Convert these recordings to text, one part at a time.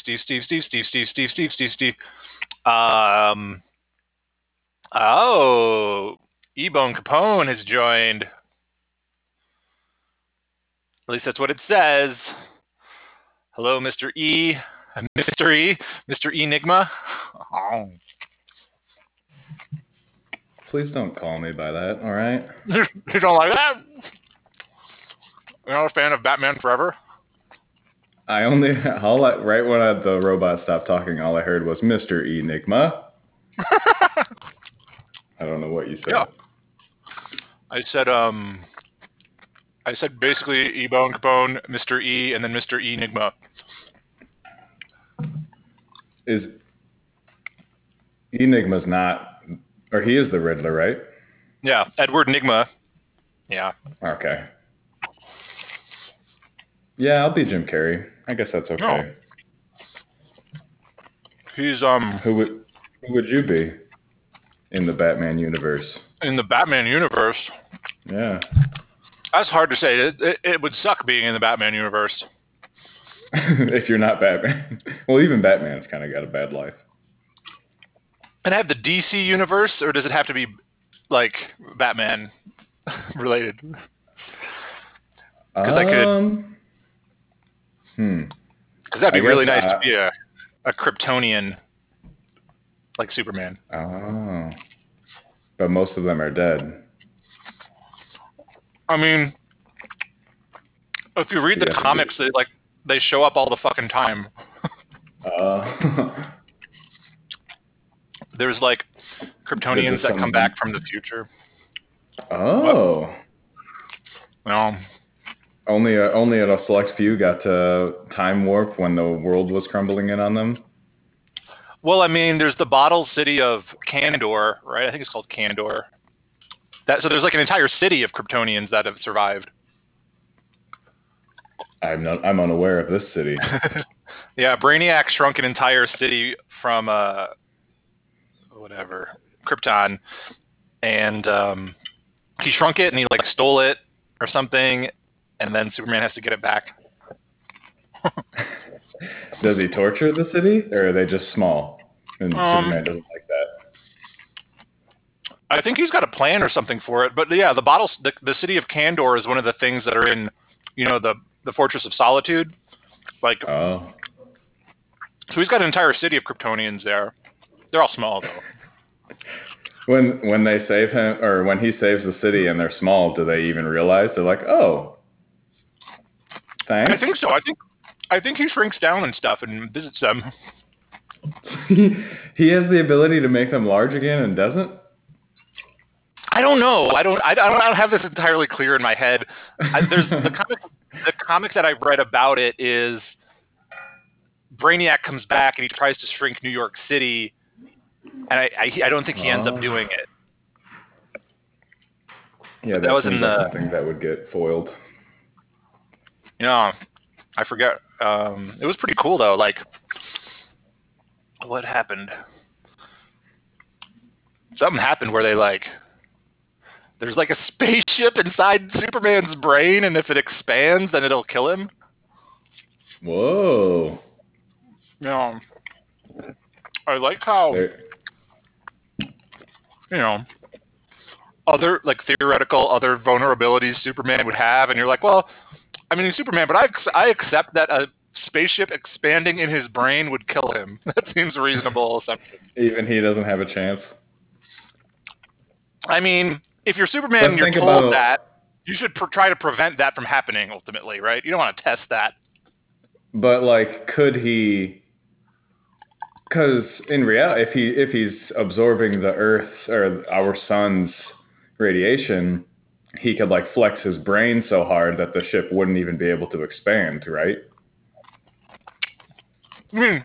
Steve, Steve, Steve, Steve, Steve, Steve, Steve, Steve, Steve. Um. Oh, Ebone Capone has joined. At least that's what it says. Hello, Mr. E. Mr. E. Mr. Enigma. Oh. Please don't call me by that. All right. you don't like that? You're not a fan of Batman Forever? I only all I, right when I, the robot stopped talking, all I heard was Mr. Enigma. I don't know what you said. Yeah. I said, um, I said basically Ebone Capone, Mr. E, and then Mr. Enigma. Is Enigma's not, or he is the Riddler, right? Yeah, Edward Enigma. Yeah. Okay. Yeah, I'll be Jim Carrey. I guess that's okay. No. He's um Who would who would you be in the Batman universe? in the Batman universe. Yeah. That's hard to say. It, it, it would suck being in the Batman universe. if you're not Batman. Well, even Batman's kind of got a bad life. And I have the DC universe, or does it have to be like Batman related? Because I could, Um, Hmm. because that'd be I really nice uh, to be a, a Kryptonian, like Superman. Oh. But most of them are dead. I mean, if you read You the comics, they like they show up all the fucking time. Uh, There's like Kryptonians that come back from the future. oh. No, Only a, only a select few got to time warp when the world was crumbling in on them. well, I mean, there's the bottle city of Kandor, right? I think it's called Kandor. That so there's like an entire city of Kryptonians that have survived. I'm not. I'm unaware of this city. Yeah, Brainiac shrunk an entire city from uh, whatever Krypton, and um, he shrunk it and he like stole it or something, and then Superman has to get it back. Does he torture the city, or are they just small? And Um, Superman doesn't like that. I think he's got a plan or something for it. But yeah, the bottles, the, the city of Kandor is one of the things that are in, you know, the the Fortress of Solitude. Like, Oh, so he's got an entire city of Kryptonians there. They're all small though. when when they save him, or when he saves the city and they're small, do they even realize? They're like, oh, thanks. I think so. I think I think he shrinks down and stuff and visits them. he has the ability to make them large again and doesn't. I don't know. I don't. I don't, I don't have this entirely clear in my head. I, there's the comic. The comic that I've read about it is Brainiac comes back and he tries to shrink New York City, and I I, I don't think he ends Oh. up doing it. Yeah, that, That was in the- something that would get foiled. You know, I forget. Um, it was pretty cool though. Like, what happened? Something happened where they like. There's like a spaceship inside Superman's brain, and if it expands, then it'll kill him. Whoa. Yeah. I like how There- you know other like theoretical other vulnerabilities Superman would have, and you're like, well, I mean, he's Superman, but I I accept that a spaceship expanding in his brain would kill him. That seems reasonable assumption. even he doesn't have a chance. I mean, if you're Superman, and you're told about- that you should pr- try to prevent that from happening. Ultimately, right? You don't want to test that. But like, could he? Because in reality, if he if he's absorbing the Earth or our sun's radiation, he could like flex his brain so hard that the ship wouldn't even be able to expand. Right? I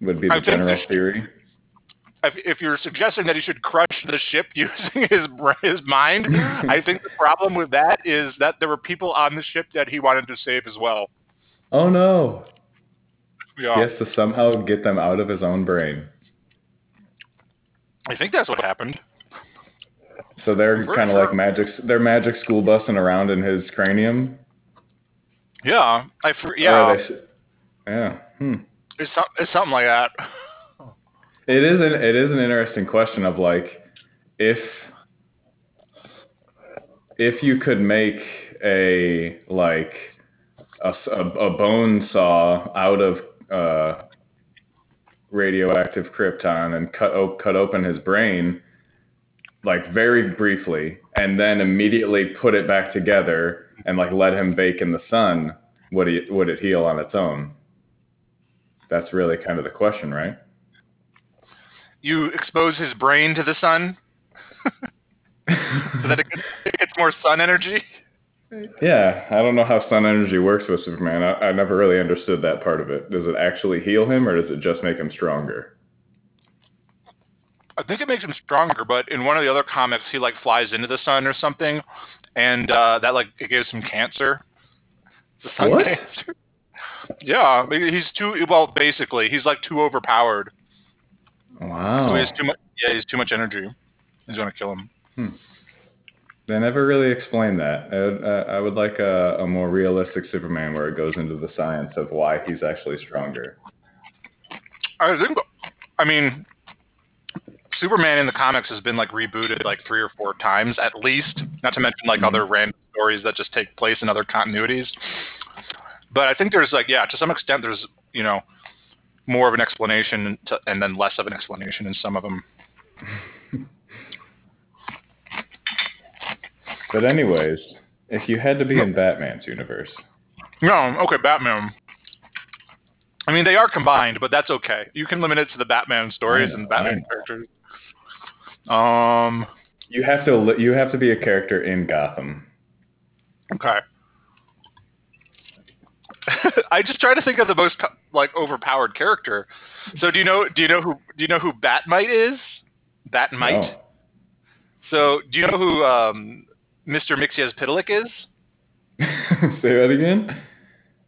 Would be I the think general theory. if, if you're suggesting that he should crush the ship using his his mind, I think the problem with that is that there were people on the ship that he wanted to save as well. Oh no! Yeah, He has to somehow get them out of his own brain. I think that's what happened. So they're kind of like magic. They're magic school busing around in his cranium. Yeah, I for, yeah, yeah. Hmm. It's, some, it's something like that. It is an it is an interesting question of like if if you could make a like a, a bone saw out of uh, radioactive krypton and cut cut open his brain like very briefly and then immediately put it back together and like let him bake in the sun would it would it heal on its own that's really kind of the question right You expose his brain to the sun so that it gets, it gets more sun energy. Yeah, I don't know how sun energy works with Superman. I, I never really understood that part of it. Does it actually heal him, or does it just make him stronger? I think it makes him stronger, but in one of the other comics, he like flies into the sun or something, and uh, that like it gives him cancer. It's a sun What? cancer. Yeah, he's too well. Basically, he's like too overpowered. Wow, So he has too much. Yeah, he's too much energy. He's gonna kill him. they never really explained that. I would, uh, I would like a, a more realistic Superman where it goes into the science of why he's actually stronger. I think. I mean, Superman in the comics has been like rebooted like three or four times at least. Not to mention like Mhm. other random stories that just take place in other continuities. But I think there's like yeah, to some extent there's you know more of an explanation to, and then less of an explanation in some of them. But anyways, if you had to be in Batman's universe, No, okay, Batman. I mean, they are combined, but that's okay. You can limit it to the Batman stories know, and Batman characters. Um. you have to you have to be a character in Gotham. Okay. I just try to think of the most like overpowered character. So do you know? Do you know who? Do you know who Bat-Mite is? Bat-Mite. Oh. So do you know who um, Mr. Mxyzptlk is? Say that again.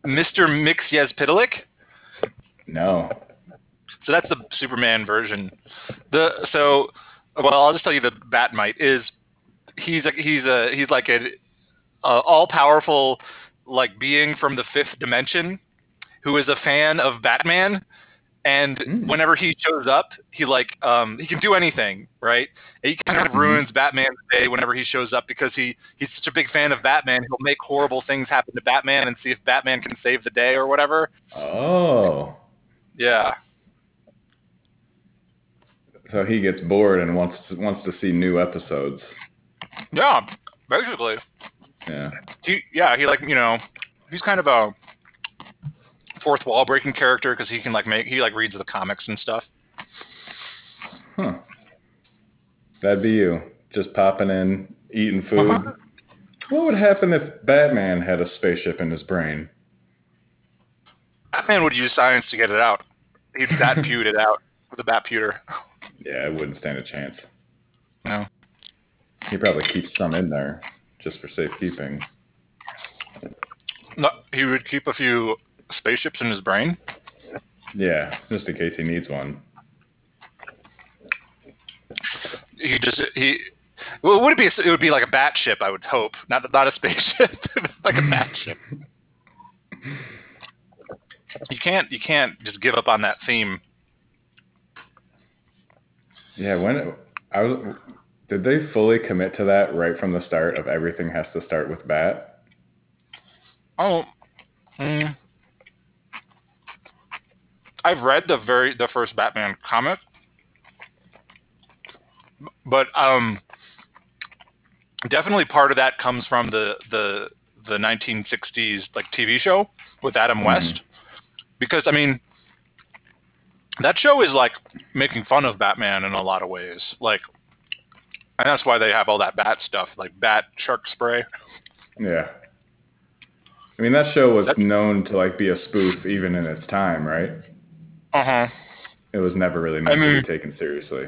Mr. Mxyzptlk. No. So that's the Superman version. The so well, I'll just tell you the Bat-Mite is he's a, he's a he's like an all powerful like being from the fifth dimension who is a fan of Batman. And Mm. whenever he shows up, he like um, he can do anything, right? He kind of ruins Batman's day whenever he shows up because he he's such a big fan of Batman. He'll make horrible things happen to Batman and see if Batman can save the day or whatever. Oh. Yeah, So he gets bored and wants to, wants to see new episodes. yeah, basically. Yeah. he yeah he like you know he's kind of a fourth wall breaking character because he can like make he like reads the comics and stuff Huh. That'd be you. Just popping in, eating food. Uh-huh. What would happen if Batman had a spaceship in his brain? batman would use science to get it out he'd bat pewed it out with a bat pewter Yeah, I wouldn't stand a chance. No. He probably keeps some in there just for safekeeping. no, he would keep a few spaceships in his brain Yeah, just in case he needs one. he just he well it would be it would be like a bat ship i would hope not not a spaceship like a bat ship you can't you can't just give up on that theme Yeah, when I was, did they fully commit to that right from the start of everything has to start with Bat? Oh, mm. I've read the very the first Batman comic, but um, definitely part of that comes from the the the 1960s like TV show with Adam Mhm. West, because I mean. That show is like making fun of Batman in a lot of ways, like, and that's why they have all that bat stuff, like bat shark spray. Yeah. I mean, that show was That- known to like be a spoof even in its time, right? Uh huh. It was never really meant to mean- be taken seriously.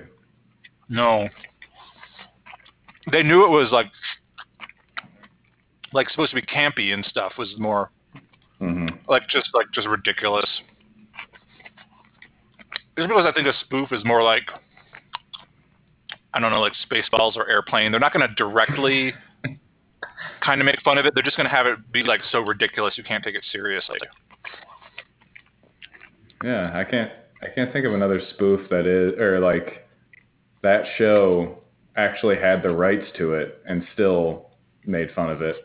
No. They knew it was like like supposed to be campy and stuff was more hmm like just like just ridiculous. Just because I think a spoof is more like I don't know, like Spaceballs or Airplane. They're not going to directly kind of make fun of it. They're just going to have it be like so ridiculous you can't take it seriously. Yeah, I can't. I can't think of another spoof that is or like that show actually had the rights to it and still made fun of it.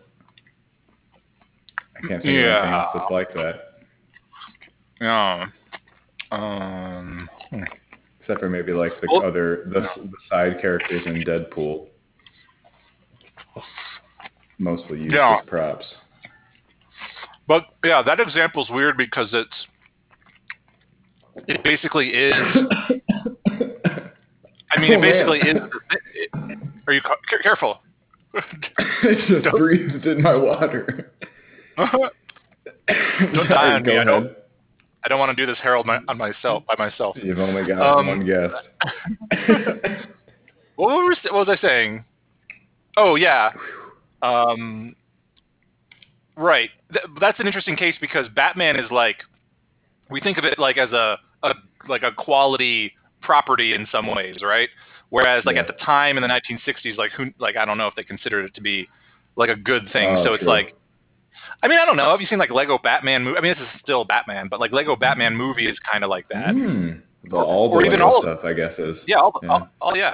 I can't think of anything else that's like that, Yeah. Um. except for maybe like the Well- other the, the side characters in Deadpool, mostly used Yeah. as props. But yeah, that example is weird because it's it basically is. I mean, Oh, it basically is. thi- it- are you ca- careful? it just breathed in my water. Don't die on go me. I don't. I don't want to do this Harold my, on myself by myself. You've only got Um, one guest. What, were, what was I saying? Oh yeah, um, right. Th- that's an interesting case because Batman is like we think of it like as a, a like a quality property in some ways, right? Whereas like Yeah. at the time in the 1960s, like who like I don't know if they considered it to be like a good thing. Oh, so it's true. like. I mean, I don't know. Have you seen like Lego Batman movie? I mean, this is still Batman, but like Lego Batman movie is kind of like that. Mm, the, all the or Lego all stuff, I guess, is Yeah, all, the, Yeah. all, all yeah.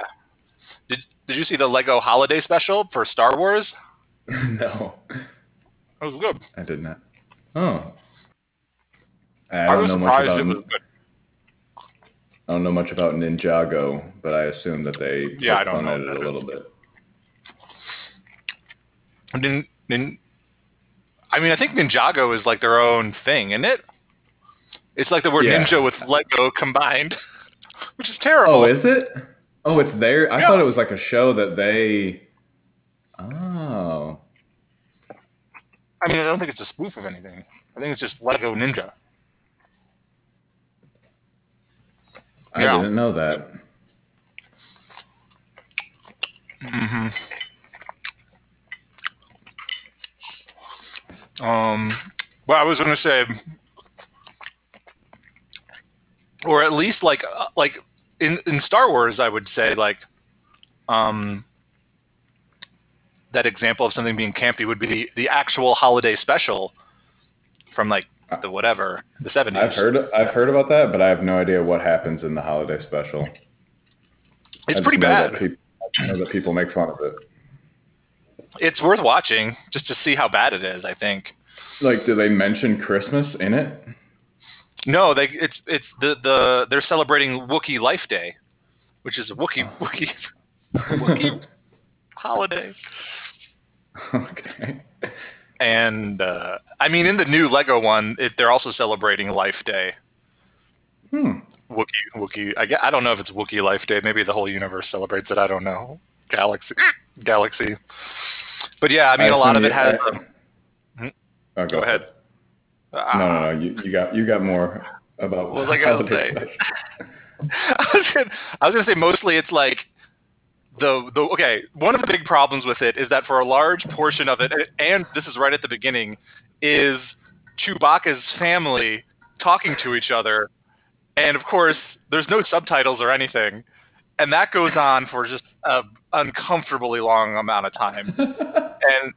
Did Did you see the Lego Holiday Special for Star Wars? no, It was good. I did not. Oh, I I, don't was know much surprised about. it was good. I don't know much about Ninjago, but I assume that they Yeah, I don't know it a that little bit. Nin, nin, I mean, I think Ninjago is like their own thing, isn't it? It's like the word Yeah. ninja with Lego combined, which is terrible. Oh, is it? Oh, it's there. I Yeah. thought it was like a show that they. Oh, I mean, I don't think it's a spoof of anything. I think it's just Lego Ninja. I Yeah. didn't know that. hmm Um, well, I was going to say, or at least like uh, like in in Star Wars, I would say like, um, that example of something being campy would be the the actual holiday special from like the whatever the seventies. I've heard. I've heard about that, but I have no idea what happens in the holiday special. It's pretty bad. peop- I know that people make fun of it. It's worth watching just to see how bad it is. I think. Like, do they mention Christmas in it? No, they it's it's the the they're celebrating Wookiee Life Day, which is a Wookiee Wookiee Wookiee holiday. okay. And uh, I mean, in the new Lego one, it, they're also celebrating Life Day. Hmm. Wookiee Wookiee. I, I don't know if it's Wookiee Life Day. Maybe the whole universe celebrates it. I don't know. Galaxy Galaxy. But yeah, I mean, a lot of it has. I- um, Oh, go ahead. No, no, no. You, you got you got more about What was I gonna say? I was gonna, I was gonna say mostly it's like the the okay. One of the big problems with it is that for a large portion of it, and this is right at the beginning, is Chewbacca's family talking to each other, and of course there's no subtitles or anything, and that goes on for just a uncomfortably long amount of time, and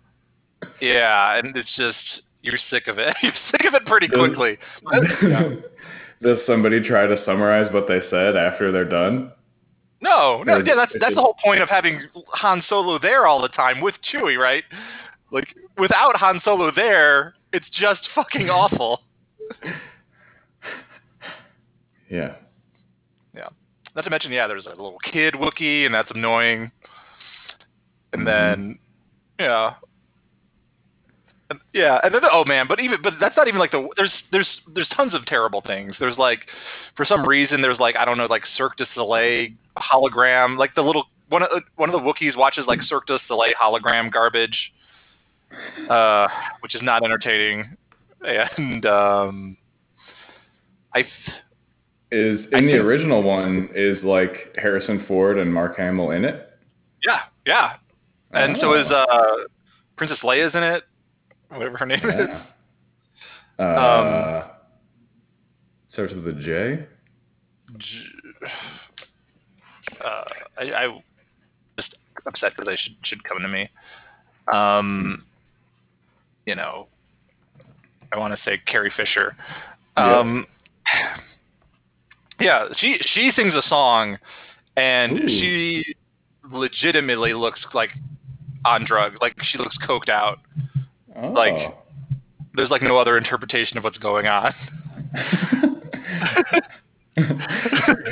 yeah, and it's just you're sick of it. You're sick of it pretty Does- quickly. Does somebody try to summarize what they said after they're done? No, no, Or yeah, that's that's the whole point of having Han Solo there all the time with Chewie, right? Like without Han Solo there, it's just fucking awful. Yeah. Not to mention, yeah, there's a little kid Wookiee, and that's annoying. And then, yeah, And- yeah, and then oh man, but even but that's not even like the there's there's there's tons of terrible things. There's like for some reason there's like I don't know like Cirque du Soleil hologram like the little one of one of the Wookiees watches like Cirque du Soleil hologram garbage, uh, which is not entertaining, and um, I. Th- Is I in the think- original one is like Harrison Ford and Mark Hamill in it? Yeah, yeah. And so Oh. is uh Princess Leia's in it, whatever her name Yeah. is. Uh, starts with a J. J- Uh, I, I just upset because I should should come to me. Um, you know, I want to say Carrie Fisher. Um, Yeah, she she sings a song, and Ooh. she legitimately looks like on drugs. Like she looks coked out. Oh. Like- There's like no other interpretation of what's going on.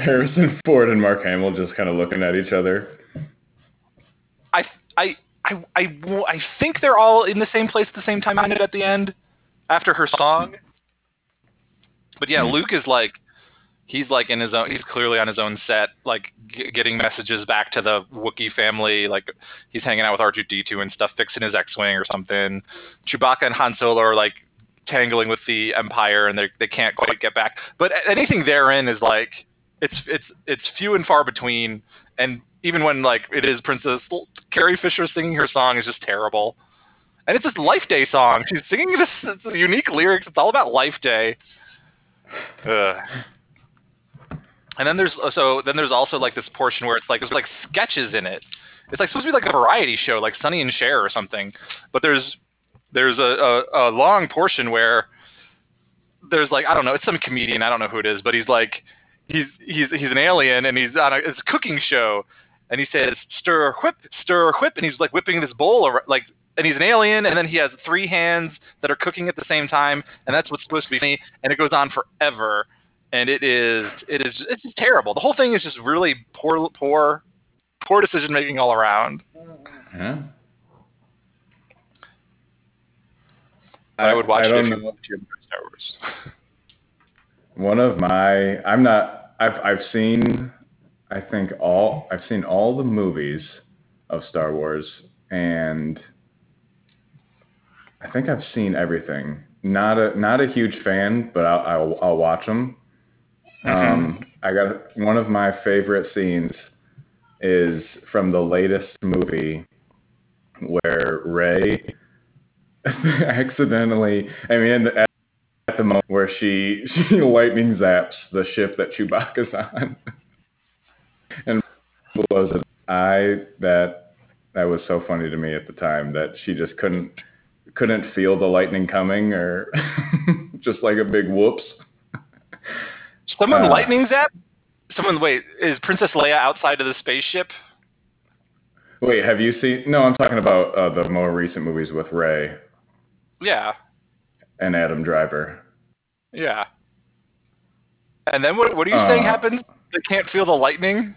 Harrison Ford and Mark Hamill just kind of looking at each other. I I I I, I think they're all in the same place at the same time at the end after her song. But yeah, Hmm. Luke is like he's like in his own he's clearly on his own set like g- getting messages back to the Wookiee family like he's hanging out with R2D2 and stuff fixing his X-wing or something. Chewbacca and Han Solo are like tangling with the empire and they they can't quite get back. But anything therein is like it's it's it's few and far between and even when like it is Princess Carrie Fisher singing her song is just terrible. And it's this Life Day song. She's singing this unique lyrics. It's all about Life Day. Ugh. And then there's so then there's also like this portion where it's like there's like sketches in it. It's like supposed to be like a variety show, like Sonny and Cher or something. But there's there's a, a, a long portion where there's like I don't know, it's some comedian, I don't know who it is, but he's like he's he's he's an alien and he's on a it's a cooking show and he says stir whip stir whip and he's like whipping this bowl ar- like and he's an alien and then he has three hands that are cooking at the same time and that's what's supposed to be funny and it goes on forever and it is it is it's just terrible the whole thing is just really poor poor poor decision making all around Yeah. I, would watch it don't if you wanted to Star Wars One of my I'm not I've I've seen I think all I've seen all the movies of Star Wars and I think I've seen everything. Not a not a huge fan, but I'll I'll, I'll watch them. Um, I got one of my favorite scenes is from the latest movie where Rey accidentally I mean at, at the moment where she she lightning zaps the ship that Chewbacca's on and blows it. I that that was so funny to me at the time that she just couldn't couldn't feel the lightning coming or just like a big whoops. Someone Uh, lightning zap someone wait is Princess Leia outside of the spaceship Wait, have you seen? No, I'm talking about uh, the more recent movies with Rey yeah and Adam Driver. Yeah. And then what, what are you saying Uh, happens? They can't feel the lightning?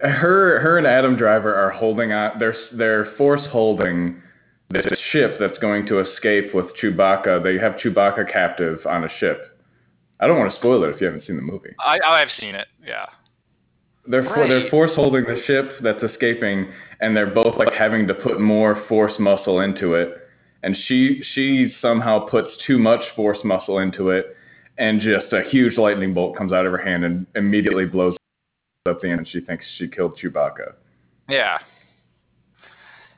Her, her and Adam Driver are holding on. They're they're force holding this ship that's going to escape with Chewbacca. They have Chewbacca captive on a ship. I don't want to spoil it if you haven't seen the movie. I, I've seen it. Yeah. They're for, they're force holding the ship that's escaping, and they're both like having to put more force muscle into it. And she she somehow puts too much force muscle into it, and just a huge lightning bolt comes out of her hand and immediately blows up the end. And she thinks she killed Chewbacca. Yeah.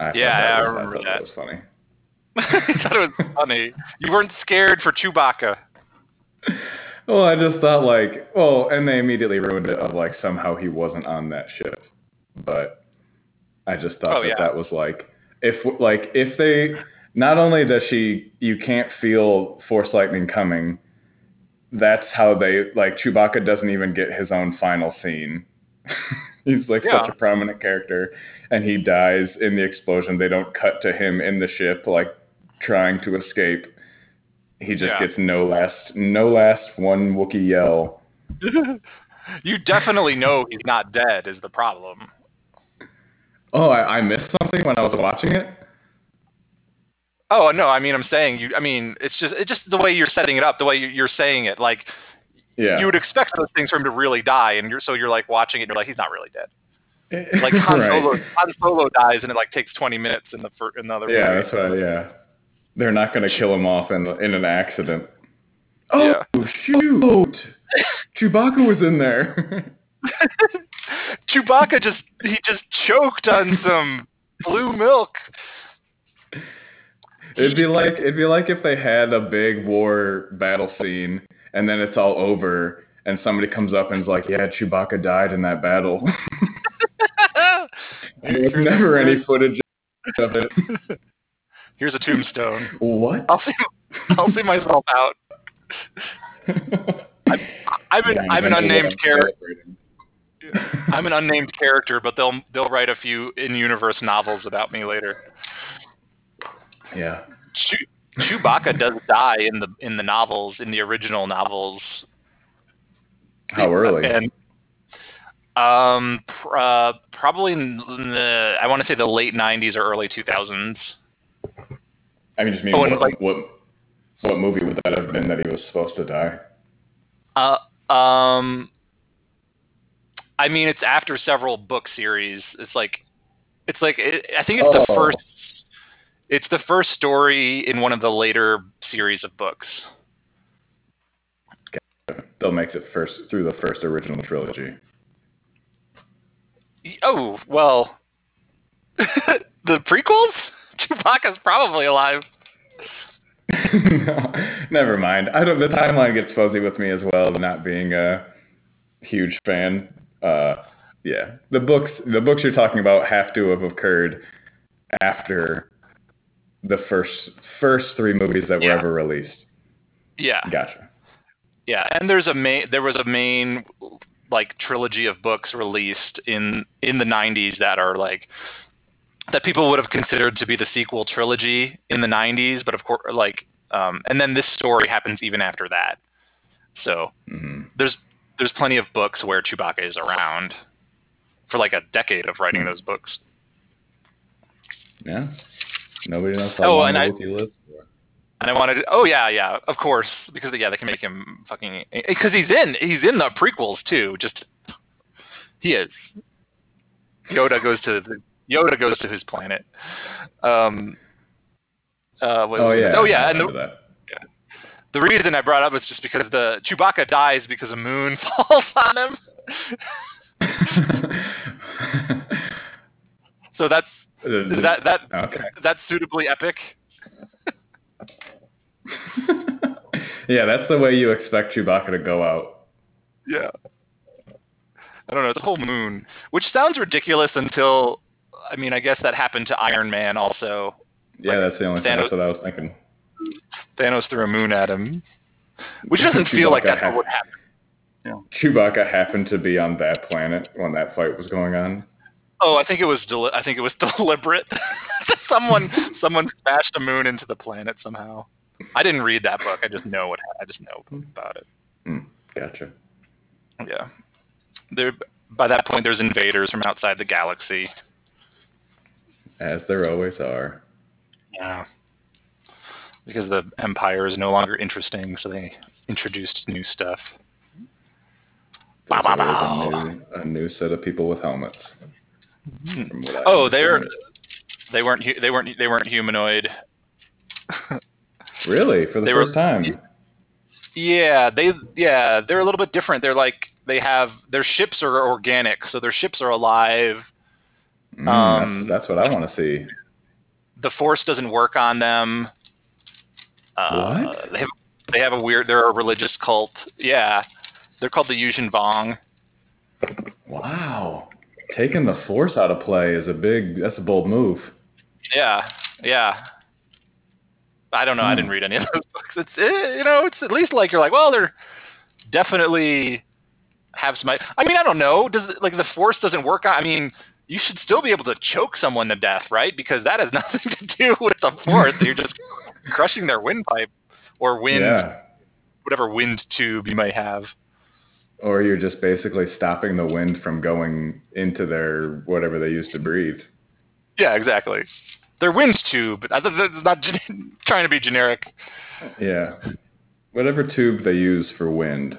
I Yeah, that I was, remember thought that. was funny. I thought it was funny. You weren't scared for Chewbacca. Well, I just thought like, well, and they immediately ruined it of like somehow he wasn't on that ship, but I just thought Oh, that yeah. that was like if like if they not only does she you can't feel force lightning coming, that's how they like Chewbacca doesn't even get his own final scene. He's like such a prominent character, and he dies in the explosion. They don't cut to him in the ship like trying to escape. He just Yeah. gets no last no last one Wookiee yell. You definitely know he's not dead, is the problem. Oh, I, I missed something when I was watching it. Oh no, I mean I'm saying you. I mean it's just it's just the way you're setting it up, the way you- you're saying it. Like Yeah, you would expect those things for him to really die, and you're so you're like watching it. and You're like he's not really dead. Eh, like Han Right. Solo, Han Solo dies, and it like takes 20 minutes in the fir- in the other Yeah, movie. that's right. Yeah, they're not going to kill him off in in an accident. Yeah. Oh shoot! Chewbacca was in there. Chewbacca just he just choked on some blue milk. it'd be like it'd be like if they had a big war battle scene and then it's all over and somebody comes up and is like, "Yeah, Chewbacca died in that battle." there's never any footage of it. Here's a tombstone. What? I'll see. I'll see myself out. I I'm an, Yeah, I'm an unnamed I'm character. I'm an unnamed character, but they'll they'll write a few in-universe novels about me later. Yeah. Chew- Chewbacca does die in the in the novels, in the original novels, How early? and um, pr- uh, probably in the I want to say the late '90s or early 2000s. I mean, just mean Oh, what, like- what what movie would that have been that he was supposed to die? Uh, um, I mean, it's after several book series. It's like, it's like it, I think it's the Oh. first. It's the first story in one of the later series of books. Still makes it first through the first original trilogy. Oh well, the prequels. Chewbacca's probably alive. no, never mind. I don't. The timeline gets fuzzy with me as well. Not being a huge fan. Uh, yeah, the books. The books you're talking about have to have occurred after the first first three movies that were Yeah. ever released. Yeah, Gotcha. yeah, and there's a main. There was a main like trilogy of books released in in the 90s that are like that people would have considered to be the sequel trilogy in the 90s but of course like um, and then this story happens even after that so hmm there's there's plenty of books where Chewbacca is around for like a decade of writing Hmm. those books Yeah. Nobody knows how Oh, long and I- Wookiee lives for. and I wanted to, oh yeah yeah of course because yeah they can make him fucking because he's in he's in the prequels too just he is Yoda goes to the, Yoda goes to his planet um uh, what Oh was I gonna yeah. oh yeah and the, remember the reason I brought up is just because the Chewbacca dies because a moon falls on him so that's is that that okay? that's suitably epic yeah, that's the way you expect Chewbacca to go out. Yeah. I don't know. It's a whole moon, which sounds ridiculous until, I mean, I guess that happened to Iron Man also. Yeah, Like, that's the only thing. Thanos- That's what I was thinking. Thanos threw a moon at him, which doesn't feel like that's what would happen. Chewbacca happened to be on that planet when that fight was going on. Oh, I think it was. Deli- I think it was deliberate. someone, someone smashed a moon into the planet somehow. I didn't read that book. I just know what. I just know about it. Hmm, gotcha. Yeah. There. By that point, there's invaders from outside the galaxy. As there always are. Yeah. Because the Empire is no longer interesting, so they introduced new stuff. There's bow, always bow. a new, a new set of people with helmets. Hmm. from what I Oh, they're they weren't they weren't they weren't humanoid. really for the they were- first time. Yeah, they yeah they're a little bit different. They're like they have their ships are organic, so their ships are alive. Mm, that's um, that's what I want to see. The Force doesn't work on them. Uh, What? They have they have a weird. They're a religious cult. Yeah, they're called the Yuuzhan Vong. Wow, taking the force out of play is a big. That's a bold move. Yeah, yeah. I don't know. I Hmm. didn't read any of those books. It's eh, you know, it's at least like you're like, well, they're definitely have some. I mean, I don't know. Does it- like the force doesn't work? on I mean, you should still be able to choke someone to death, right? Because that has nothing to do with the force. You're just crushing their windpipe or wind, Yeah. whatever wind tube you might have. Or you're just basically stopping the wind from going into their whatever they used to breathe. Yeah, exactly. Their wind tube. That's not trying to be generic. Yeah. Whatever tube they use for wind.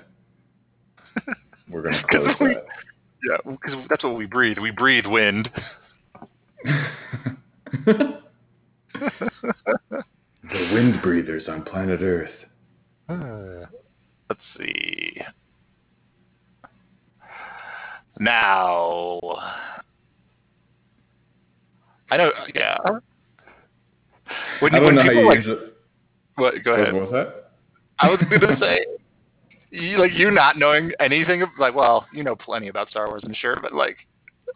We're gonna 'Cause close we- that. Yeah, because that's what we breathe. We breathe wind. The wind breathers on planet Earth. Uh, let's see. Now, I know. Yeah. When, I don't when know how you like, usually. what, go What ahead. was that? I was gonna say, you, like you not knowing anything, of, like, well, you know plenty about Star Wars, I'm sure, but like,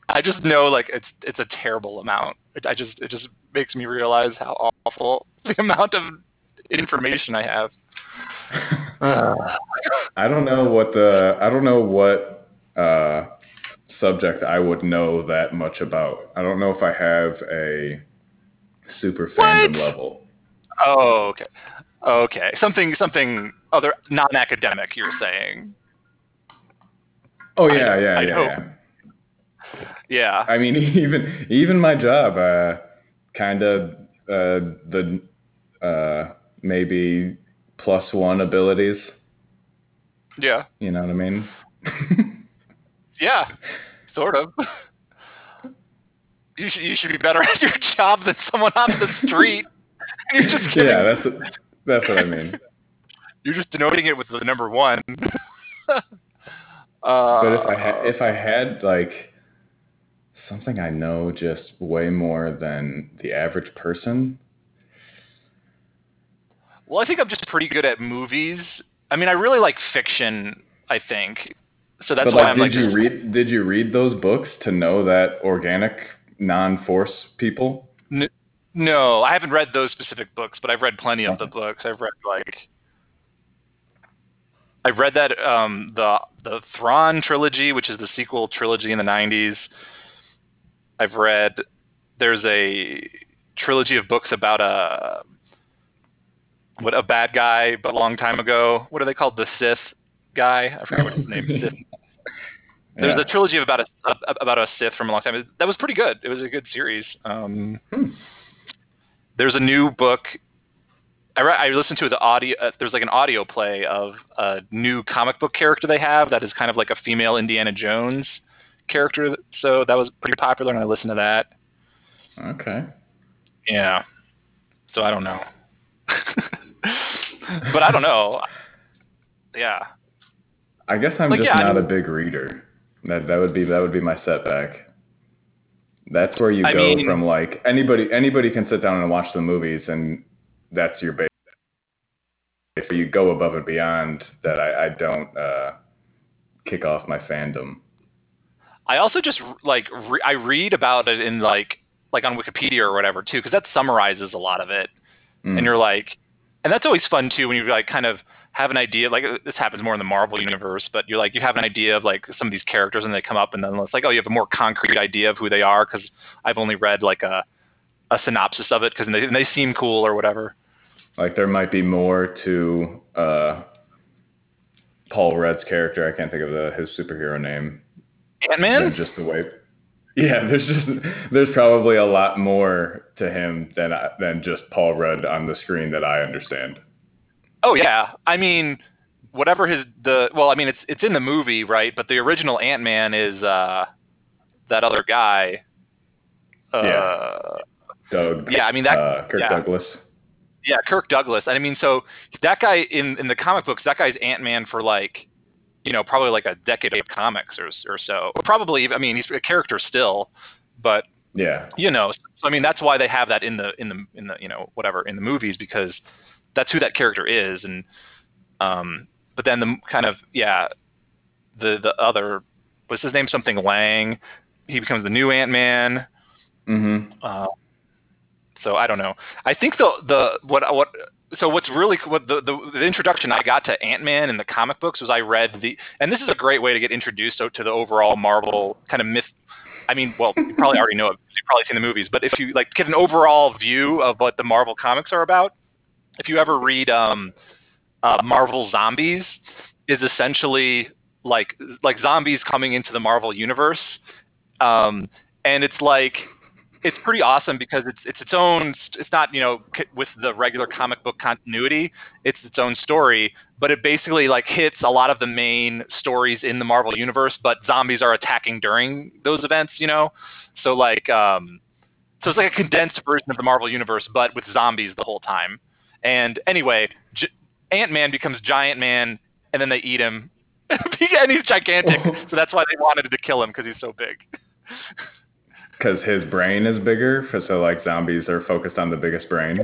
I just know like it's it's a terrible amount. It, I just it just makes me realize how awful the amount of information I have. I don't know what the I don't know what uh, subject I would know that much about. I don't know if I have a super fandom What? level. Oh, okay. Okay. Something something other non-academic you're saying. Oh yeah, yeah, I'd yeah, hope. yeah. Yeah. I mean, even even my job, uh, kind of uh, the uh, maybe plus one abilities. Yeah. You know what I mean? Yeah. Sort of. You should you should be better at your job than someone on the street. You're just giving Yeah, that's that's what I mean. You're just denoting it with the number one. uh, But if I ha- if I had like something I know just way more than the average person, well, I think I'm just pretty good at movies. I mean, I really like fiction. I think so. That's but why like, I'm did like you read did you read those books to know that organic non-force people? No, I haven't read those specific books, but I've read plenty of the books. I've read like I've read that um, the the Thrawn trilogy, which is the sequel trilogy in the '90s. I've read there's a trilogy of books about a what a bad guy, but a long time ago. What are they called? The Sith guy. I forgot what his name. Sith. There's Yeah. a trilogy of about a, a- about a Sith from a long time. That was pretty good. It was a good series. Um, Hmm. There's a new book. I, re- I listened to the audio. Uh, there's like an audio play of a new comic book character they have that is kind of like a female Indiana Jones character. So that was pretty popular, and I listened to that. Okay. Yeah. So I don't know. but I don't know. Yeah. I guess I'm Like, just yeah, I not a big reader. That that would be that would be my setback. That's where you I go mean- from like anybody anybody can sit down and watch the movies and that's your base. If you go above and beyond that, I, I don't uh, kick off my fandom. I also just like re- I read about it in like like on Wikipedia or whatever too, because that summarizes a lot of it, Mm. and you're like, and that's always fun too when you like kind of have an idea. Like this happens more in the Marvel universe, but you're like you have an idea of like some of these characters, and they come up, and then it's like oh, you have a more concrete idea of who they are because I've only read like a a synopsis of it because they, they seem cool or whatever. Like there might be more to uh, Paul Rudd's character. I can't think of the his superhero name. Ant Man. just the way. Yeah, there's just there's probably a lot more to him than I, than just Paul Rudd on the screen that I understand. Oh yeah, I mean, whatever his the well, I mean it's it's in the movie, right? But the original Ant Man is uh, that other guy. Uh, Yeah. Doug. Yeah, I mean, that- uh, Kirk yeah. Douglas. yeah, Kirk Douglas. And I mean, so that guy in in the comic books, that guy's Ant Man for like, you know, probably like a decade of comics or or so. Probably, I mean, he's a character still, but Yeah, you know, so I mean, that's why they have that in the in the in the you know whatever in the movies because that's who that character is, and um, but then the kind of yeah, the the other what's his name something Lang, he becomes the new Ant Man. hmm Uh, so I don't know. I think the the what what so what's really what the, the the introduction I got to Ant Man in the comic books was I read the and this is a great way to get introduced to, to the overall Marvel kind of myth. I mean, well, you probably already know it. You've probably seen the movies, but if you like get an overall view of what the Marvel comics are about, if you ever read um, uh, Marvel Zombies, is essentially like like zombies coming into the Marvel universe, um, and it's like it's pretty awesome because it's it's its own. It's not you know with the regular comic book continuity. It's its own story, but it basically like hits a lot of the main stories in the Marvel universe. But zombies are attacking during those events, you know. So like, um, so it's like a condensed version of the Marvel universe, but with zombies the whole time. And anyway, J- Ant Man becomes Giant Man, and then they eat him, and he's gigantic. so that's why they wanted to kill him because he's so big. because his brain is bigger. For, so like zombies are focused on the biggest brain.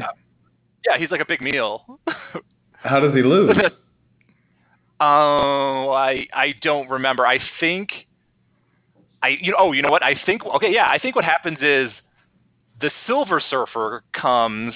Yeah, he's like a big meal. How does he lose? Oh, I I don't remember. I think I you know oh you know what I think okay yeah I think what happens is the Silver Surfer comes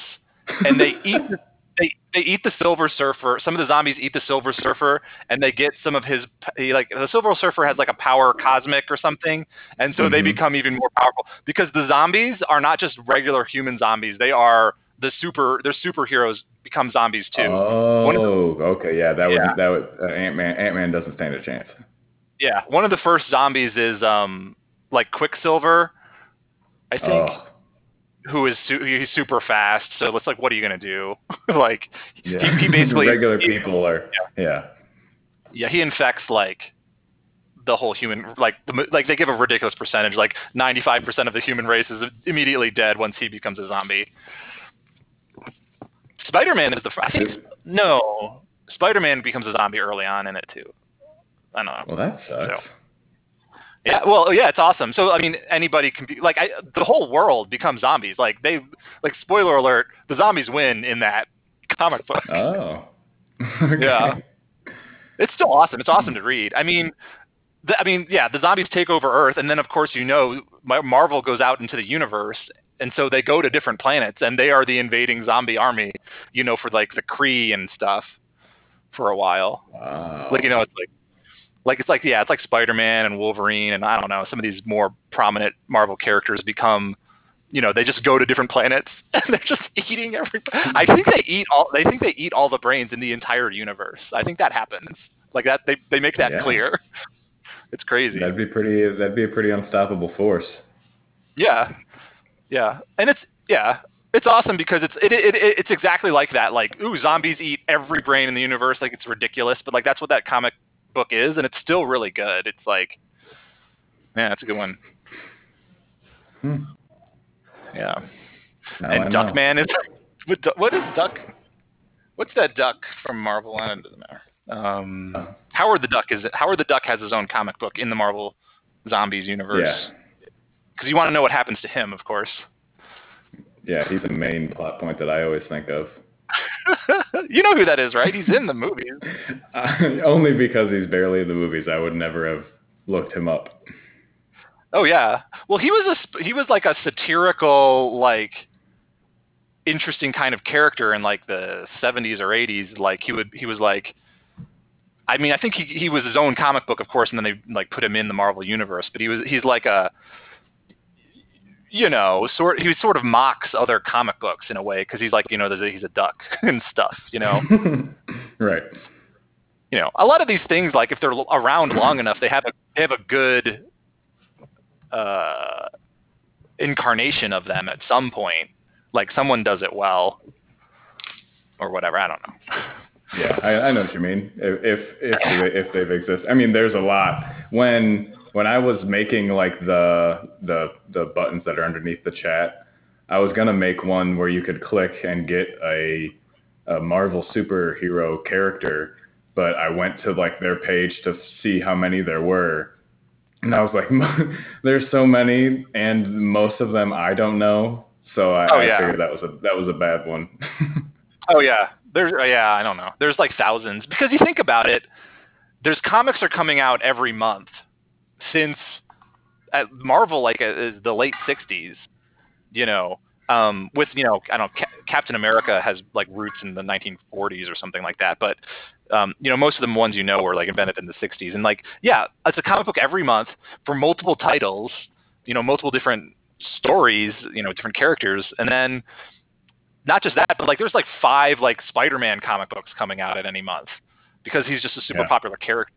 and they eat the, they they eat the Silver Surfer. Some of the zombies eat the Silver Surfer, and they get some of his he, like the Silver Surfer has like a power cosmic or something, and so they Mhm. become even more powerful because the zombies are not just regular human zombies. They are the super. Their superheroes become zombies too. Oh, okay, yeah, that would Yeah. that would uh, Ant Man. Ant Man doesn't stand a chance. Yeah, one of the first zombies is um like Quicksilver, I think, Oh, who is su- he's super fast. So it's like, what are you gonna do? like, yeah. he, he basically regular people are yeah. yeah he infects like the whole human like the like they give a ridiculous percentage like 95% of the human race is immediately dead once he becomes a zombie spider-man is the fir- i think no spider-man becomes a zombie early on in it too i don't know Well, that sucks. Yeah well yeah it's awesome so i mean anybody can be like I, the whole world becomes zombies like they like spoiler alert the zombies win in that comic book Oh, Okay. Yeah. it's still awesome. It's awesome to read. I mean, the, I mean, yeah, the zombies take over Earth, and then of course you know Marvel goes out into the universe, and so they go to different planets, and they are the invading zombie army. You know, for like the Kree and stuff, for a while. Wow. Like you know, it's like. Like it's like yeah, it's like Spider-Man and Wolverine and I don't know, some of these more prominent Marvel characters become you know, they just go to different planets and they're just eating every I think they eat all they think they eat all the brains in the entire universe. I think that happens. Like that they, they make that Yeah. clear. It's crazy. That'd be pretty. That'd be a pretty unstoppable force. Yeah, yeah, and it's yeah, it's awesome because it's it, it, it it's exactly like that. Like, ooh, zombies eat every brain in the universe. Like, it's ridiculous, but like that's what that comic book is, and it's still really good. It's like, yeah, it's a good one. Hmm. Yeah, Now and. Duckman is what is Duck? What's that Duck from Marvel? I don't know. Um, Oh. Howard the Duck is it? Howard the Duck has his own comic book in the Marvel Zombies universe. Because you want to know what happens to him, of course. Yeah, he's the main plot point that I always think of. you know who that is, right? He's in the movies. Uh, only because he's barely in the movies. I would never have looked him up. Oh yeah. Well, he was a he was like a satirical like interesting kind of character in like the 70s or 80s like he would he was like I mean, I think he, he was his own comic book, of course, and then they like put him in the Marvel universe. But he was he's like a, you know, sort he sort of mocks other comic books in a way because he's like you know there's a, he's a duck and stuff, you know. right. you know, a lot of these things, like if they're around long enough, they have a they have a good uh, incarnation of them at some point. Like someone does it well, or whatever. I don't know. Yeah, I, I know what you mean. If if if, if they've existed, I mean, there's a lot. When when I was making like the the the buttons that are underneath the chat, I was gonna make one where you could click and get a a Marvel superhero character, but I went to like their page to see how many there were, and I was like, there's so many, and most of them I don't know. So I, Oh, I yeah. figured that was a that was a bad one. Oh yeah, there's uh, yeah. I don't know. There's like thousands because you think about it. There's comics are coming out every month since at Marvel like uh, is the late '60s. You know, um, with you know I don't know, Ca- Captain America has like roots in the 1940s or something like that. But um, you know, most of the ones you know were like invented in the 60s. And like, yeah, it's a comic book every month for multiple titles. You know, multiple different stories. You know, different characters, and then not just that, but like there's like five like Spider-Man comic books coming out at any month because he's just a super Yeah. popular character.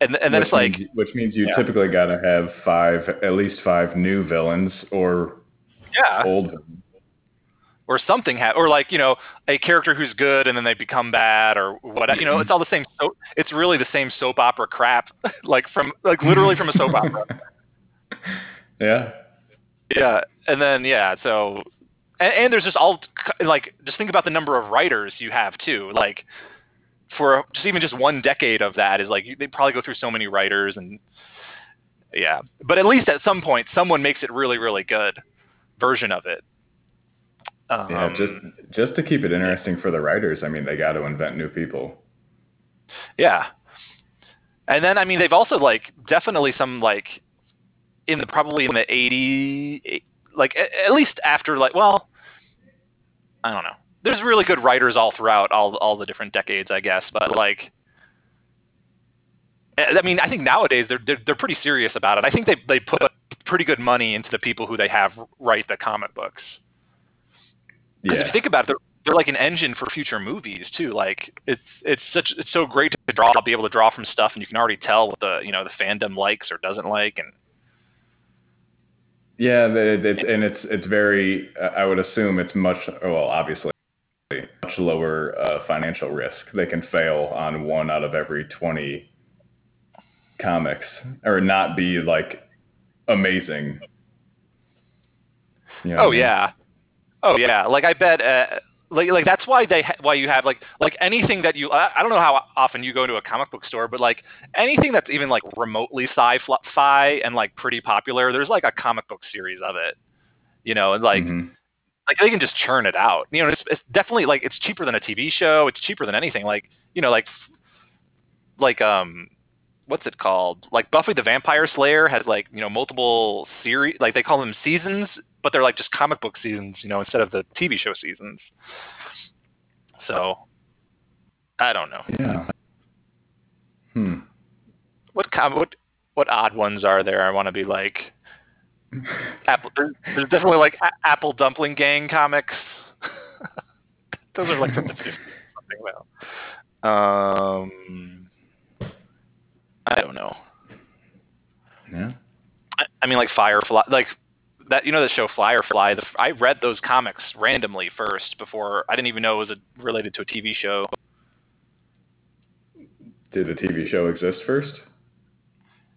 And and then which it's like means, which means you Yeah. typically got to have five, at least five new villains or yeah, old. or something ha- or like you know a character who's good and then they become bad or what you know it's all the same so it's really the same soap opera crap like from like literally from a soap opera Yeah, yeah and then yeah so and, and there's just all like just think about the number of writers you have too like for just even just one decade of that is like they probably go through so many writers and yeah but at least at some point someone makes it really really good version of it um, yeah. Just just to keep it interesting for the writers. I mean, they got to invent new people. Yeah. And then I mean they've also like definitely some like in the probably in the 80 like a- at least after like well I don't know. There's really good writers all throughout all all the different decades, I guess. But like, I mean, I think nowadays they're they're, they're pretty serious about it. I think they they put pretty good money into the people who they have write the comic books. Because Yeah. if you think about it, they're, they're like an engine for future movies too. Like it's it's such it's so great to draw, be able to draw from stuff, and you can already tell what the you know the fandom likes or doesn't like, and Yeah, it's and it's it's very. I would assume it's much well, obviously, much lower uh, financial risk. They can fail on one out of every twenty comics, or not be like amazing. You know what I Oh mean? yeah, oh yeah. Like I bet, uh, like like that's why they ha- why you have like like anything that you I, I don't know how often you go to a comic book store, but like anything that's even like remotely sci-fi and like pretty popular, there's like a comic book series of it. You know, and like Mhm. Like they can just churn it out. You know, it's, it's definitely like it's cheaper than a TV show. It's cheaper than anything. Like you know, like like um, what's it called? Like Buffy the Vampire Slayer has like you know multiple series. Like they call them seasons, but they're like just comic book seasons. You know, instead of the TV show seasons. So I don't know yeah. Hmm. what com- what what odd ones are there. I want to be like. Apple, there's, there's definitely like a- Apple Dumpling Gang comics. Those are like from the 50s something though. Um, I don't know. Yeah. I, I mean, like Firefly, like that. You know the show Firefly. The, I read those comics randomly first before I didn't even know it was a, related to a TV show. Did the TV show exist first?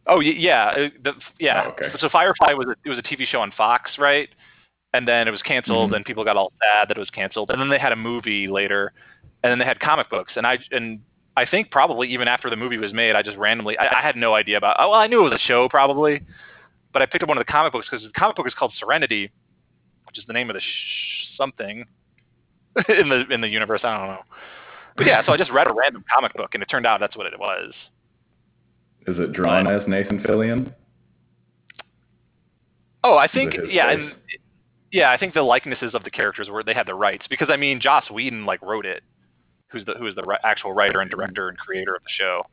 Oh yeah, uh, the, yeah. Oh, okay. So Firefly was a, it was a TV show on Fox, right? And then it was canceled, Mhm. and people got all sad that it was canceled. And then they had a movie later, and then they had comic books. And I and I think probably even after the movie was made, I just randomly I, I had no idea about. Oh, well, I knew it was a show probably, but I picked up one of the comic books because the comic book is called Serenity, which is the name of the sh- something in the in the universe. I don't know. But yeah, so I just read a random comic book, and it turned out that's what it was. Is it drawn as Nathan Fillion? Oh, I think yeah, and yeah, I think the likenesses of the characters were they had the rights because I mean Joss Whedon like wrote it, who's the who is the ri- actual writer and director and creator of the show.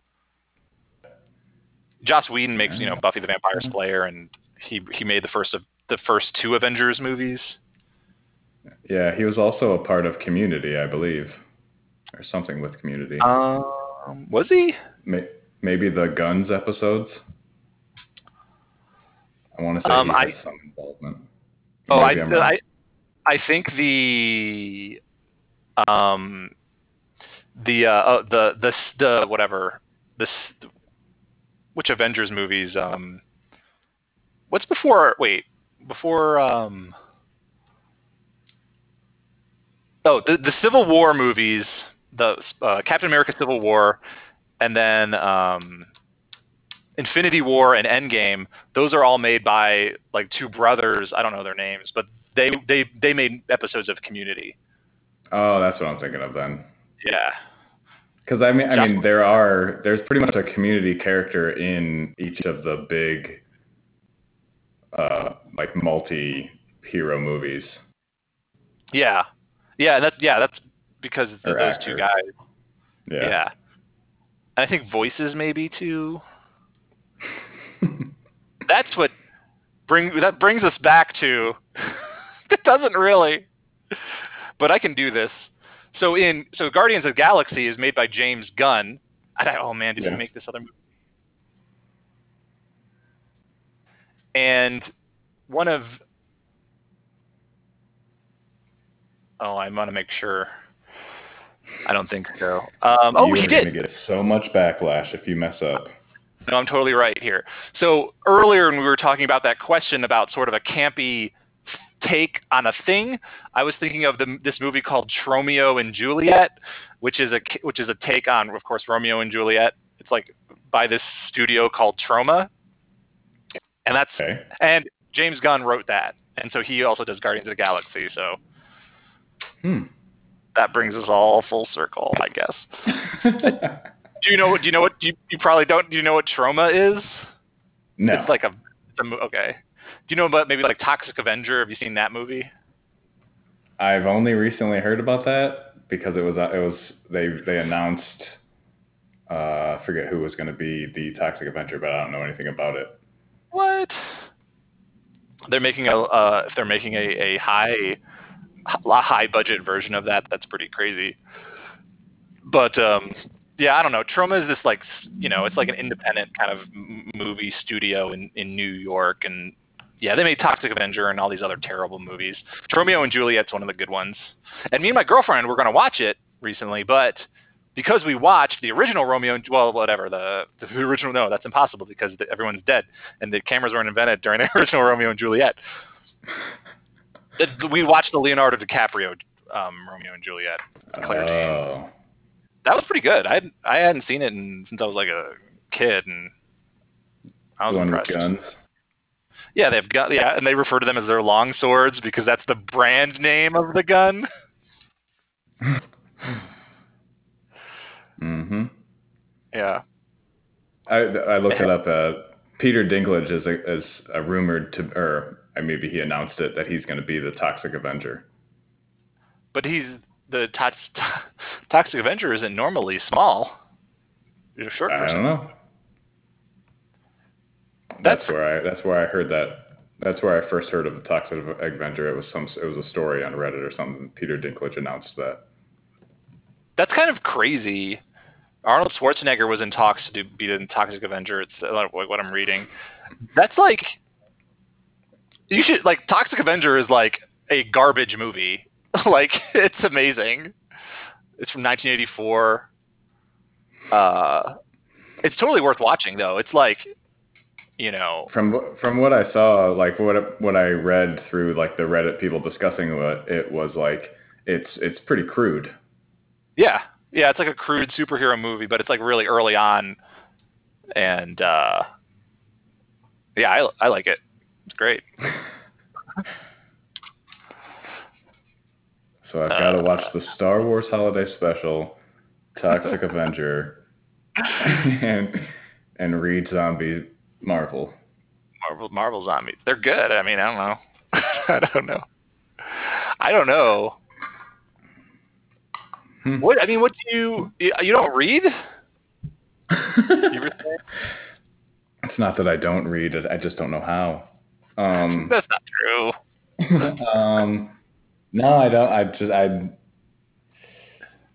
Joss Whedon makes you know Buffy the Vampire Slayer and he he made the first of the first two Avengers movies. Yeah, he was also a part of Community, I believe, or something with Community. Um, was he? May- Maybe the Guns episodes. I want to say Um, he I- had some involvement. Oh, I. I I think the um the uh uh, the the the whatever this which Avengers movies um what's before wait before um oh the the Civil War movies the uh, Captain America Civil War and then um Infinity War and Endgame, those are all made by like two brothers. I don't know their names, but they they they made episodes of Community. oh, that's what I'm thinking of then. Yeah. Because I mean, I mean, there are there's pretty much a community character in each of the big, uh, like multi-hero movies. Yeah. Yeah, and that's yeah, that's because those two guys. Yeah. Yeah. I think voices maybe too. That's what bring that brings us back to it doesn't really. But I can do this. So in so Guardians of the Galaxy is made by James Gunn. I, oh man, did he make this other movie? And one of Oh, I want to make sure. I don't think so. Um, oh, you he are did. gonna get so much backlash if you mess up. No, I'm totally right here. So earlier, when we were talking about that question about sort of a campy take on a thing, I was thinking of the, this movie called Tromeo and Juliet, which is a which is a take on, of course, Romeo and Juliet. It's like by this studio called Troma, and that's Okay. and James Gunn wrote that, and so he also does Guardians of the Galaxy. So Hmm. That brings us all full circle, I guess. Do you know what? Do you know what? Do you, you probably don't. Do you know what Troma is? no. It's like a, it's a okay. Do you know about maybe like Toxic Avenger? Have you seen that movie? I've only recently heard about that because it was uh, it was they they announced uh, I forget who was going to be the Toxic Avenger, but I don't know anything about it. What? They're making a uh, if they're making a, a high high budget version of that, that's pretty crazy. But um, yeah, I don't know. Troma is this like you know, it's like an independent kind of movie studio in in New York, and yeah, they made Toxic Avenger and all these other terrible movies. Romeo and Juliet's one of the good ones. And me and my girlfriend were going to watch it recently, but because we watched the original Romeo and well, whatever the, the original, no, that's impossible because the, everyone's dead and the cameras weren't invented during the original Romeo and Juliet. We watched the Leonardo DiCaprio um, Romeo and Juliet, Claire oh. Danes. That was pretty good. I I hadn't seen it in, since I was like a kid, and I was impressed. guns. Yeah, they've got yeah, and they refer to them as their long swords because that's the brand name of the gun. mm-hmm. Yeah. I I looked it up. Uh, Peter Dinklage is a, is a rumored to, or maybe he announced it that he's going to be the Toxic Avenger. But he's the Toxic Avenger isn't normally small. He's a short person. I don't know. That's, that's where I that's where I heard that. That's where I first heard of the Toxic Avenger. It was some it was a story on Reddit or something. Peter Dinklage announced that. That's kind of crazy. Arnold Schwarzenegger was in talks to do, be the Toxic Avenger. It's like what I'm reading. That's like you should like Toxic Avenger is like a garbage movie. like it's amazing. It's from 1984. Uh, it's totally worth watching though. It's like you know from from what i saw like what what i read through like the reddit people discussing what it was like it's it's pretty crude yeah yeah it's like a crude superhero movie but it's like really early on and uh yeah i, I like it it's great so i've got to uh, watch the star wars holiday special toxic avenger and and read zombie Marvel. Marvel Marvel zombies. They're good. I mean, I don't know. I don't know. I don't know. Hmm. What I mean, what do you you don't read? it's not that I don't read it. I just don't know how. Um, That's not true. um, no, I don't. I just I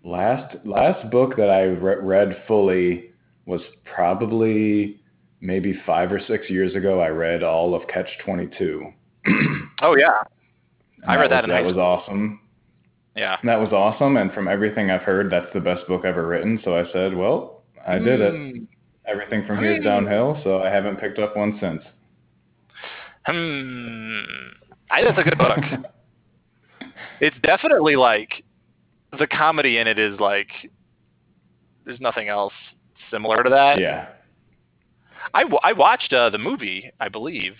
last last book that I re- read fully was probably maybe five or six years ago, I read all of Catch Twenty Two. oh yeah, I read that. Was, that was awesome. Yeah, that was awesome. And from everything I've heard, that's the best book ever written. So I said, well, I did mm. it. Everything from here is downhill. So I haven't picked up one since. Hmm. I, that's a good book. it's definitely like the comedy in it is like there's nothing else similar to that. Yeah. I, w- I watched uh, the movie, I believe.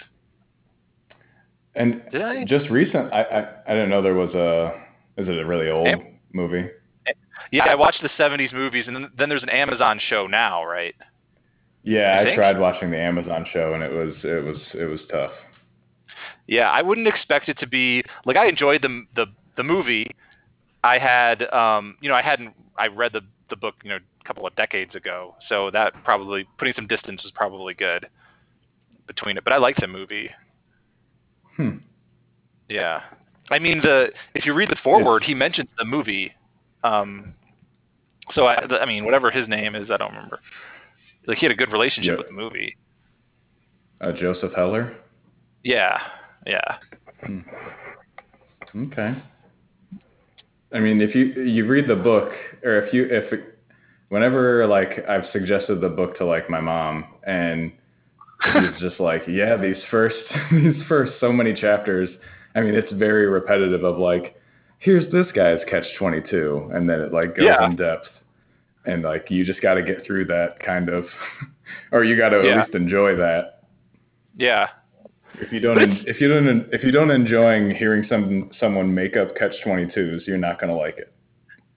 And Did I? just recent, I, I I didn't know there was a. Is it a really old Am- movie? Yeah, I watched the '70s movies, and then, then there's an Amazon show now, right? Yeah, I, I tried watching the Amazon show, and it was it was it was tough. Yeah, I wouldn't expect it to be like I enjoyed the the the movie. I had um you know I hadn't I read the the book you know a couple of decades ago. So that probably putting some distance was probably good between it. But I liked the movie. Hmm. Yeah. I mean the if you read the foreword, it's... he mentions the movie. Um, so I, I mean, whatever his name is, I don't remember. Like he had a good relationship yep. with the movie. Uh, Joseph Heller. Yeah, yeah. Hmm. Okay. I mean, if you you read the book, or if you if whenever like I've suggested the book to like my mom and she's just like, yeah, these first these first so many chapters. I mean, it's very repetitive of like, here's this guy's catch 22 and then it like goes yeah. in depth. And like you just got to get through that kind of or you got to yeah. at least enjoy that. Yeah. If you don't if you don't if you don't enjoy hearing some someone make up catch 22s, you're not going to like it.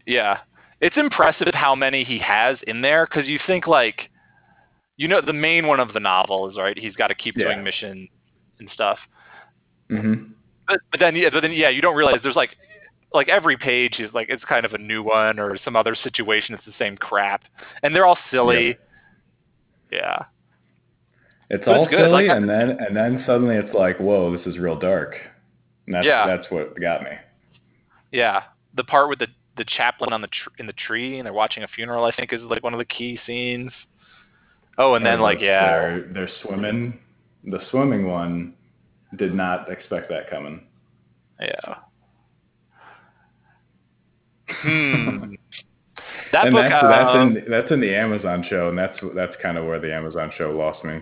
Yeah it's impressive how many he has in there because you think like you know the main one of the novel is right he's got to keep yeah. doing mission and stuff mm-hmm. but, but then yeah but then yeah you don't realize there's like like every page is like it's kind of a new one or some other situation it's the same crap, and they're all silly. Yeah. It's But all it's silly, like- and then and then suddenly it's like, whoa, this is real dark. And that's Yeah. that's what got me. Yeah, the part with the the chaplain on the tr- in the tree and they're watching a funeral, I think, is like one of the key scenes. Oh, and then like yeah, they're, they're swimming. The swimming one did not expect that coming. yeah. Hmm. That and book, that's that's um, in that's in the Amazon show, and that's that's kind of where the Amazon show lost me.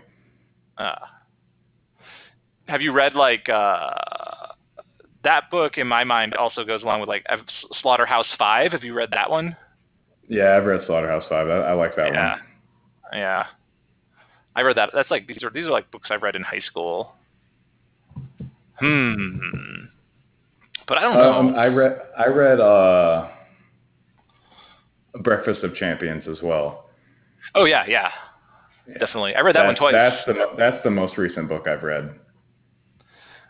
Uh, have you read like uh, that book? In my mind, also goes along with like I've- Slaughterhouse Five. Have you read that one? Yeah, I've read Slaughterhouse Five. I, I like that Yeah. one. Yeah, I read that. That's like these are these are like books I've read in high school. Hmm. But I don't know. Um, I read I read uh, Breakfast of Champions as well. oh yeah, yeah, definitely. I read that, one twice. That's the that's the most recent book I've read.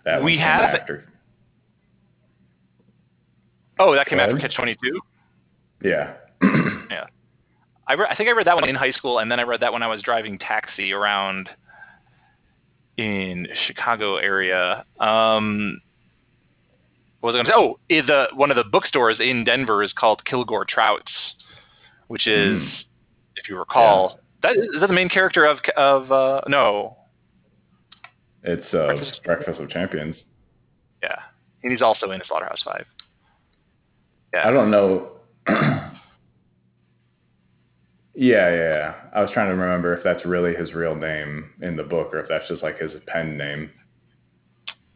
That We one's from an have- actor. oh, that came Go after. Catch Twenty Two. Yeah. yeah. I, re- I think I read that one in high school, and then I read that when I was driving taxi around in Chicago area. Um, what was I going to say? Oh, the one of the bookstores in Denver is called Kilgore Trouts, which is, if you recall, that is, is that the main character of of uh, no, It's uh, Breakfast Breakfast, of Champions. yeah, and he's also in Slaughterhouse Five. Yeah, I don't know. yeah, yeah, yeah. I was trying to remember if that's really his real name in the book or if that's just like his pen name.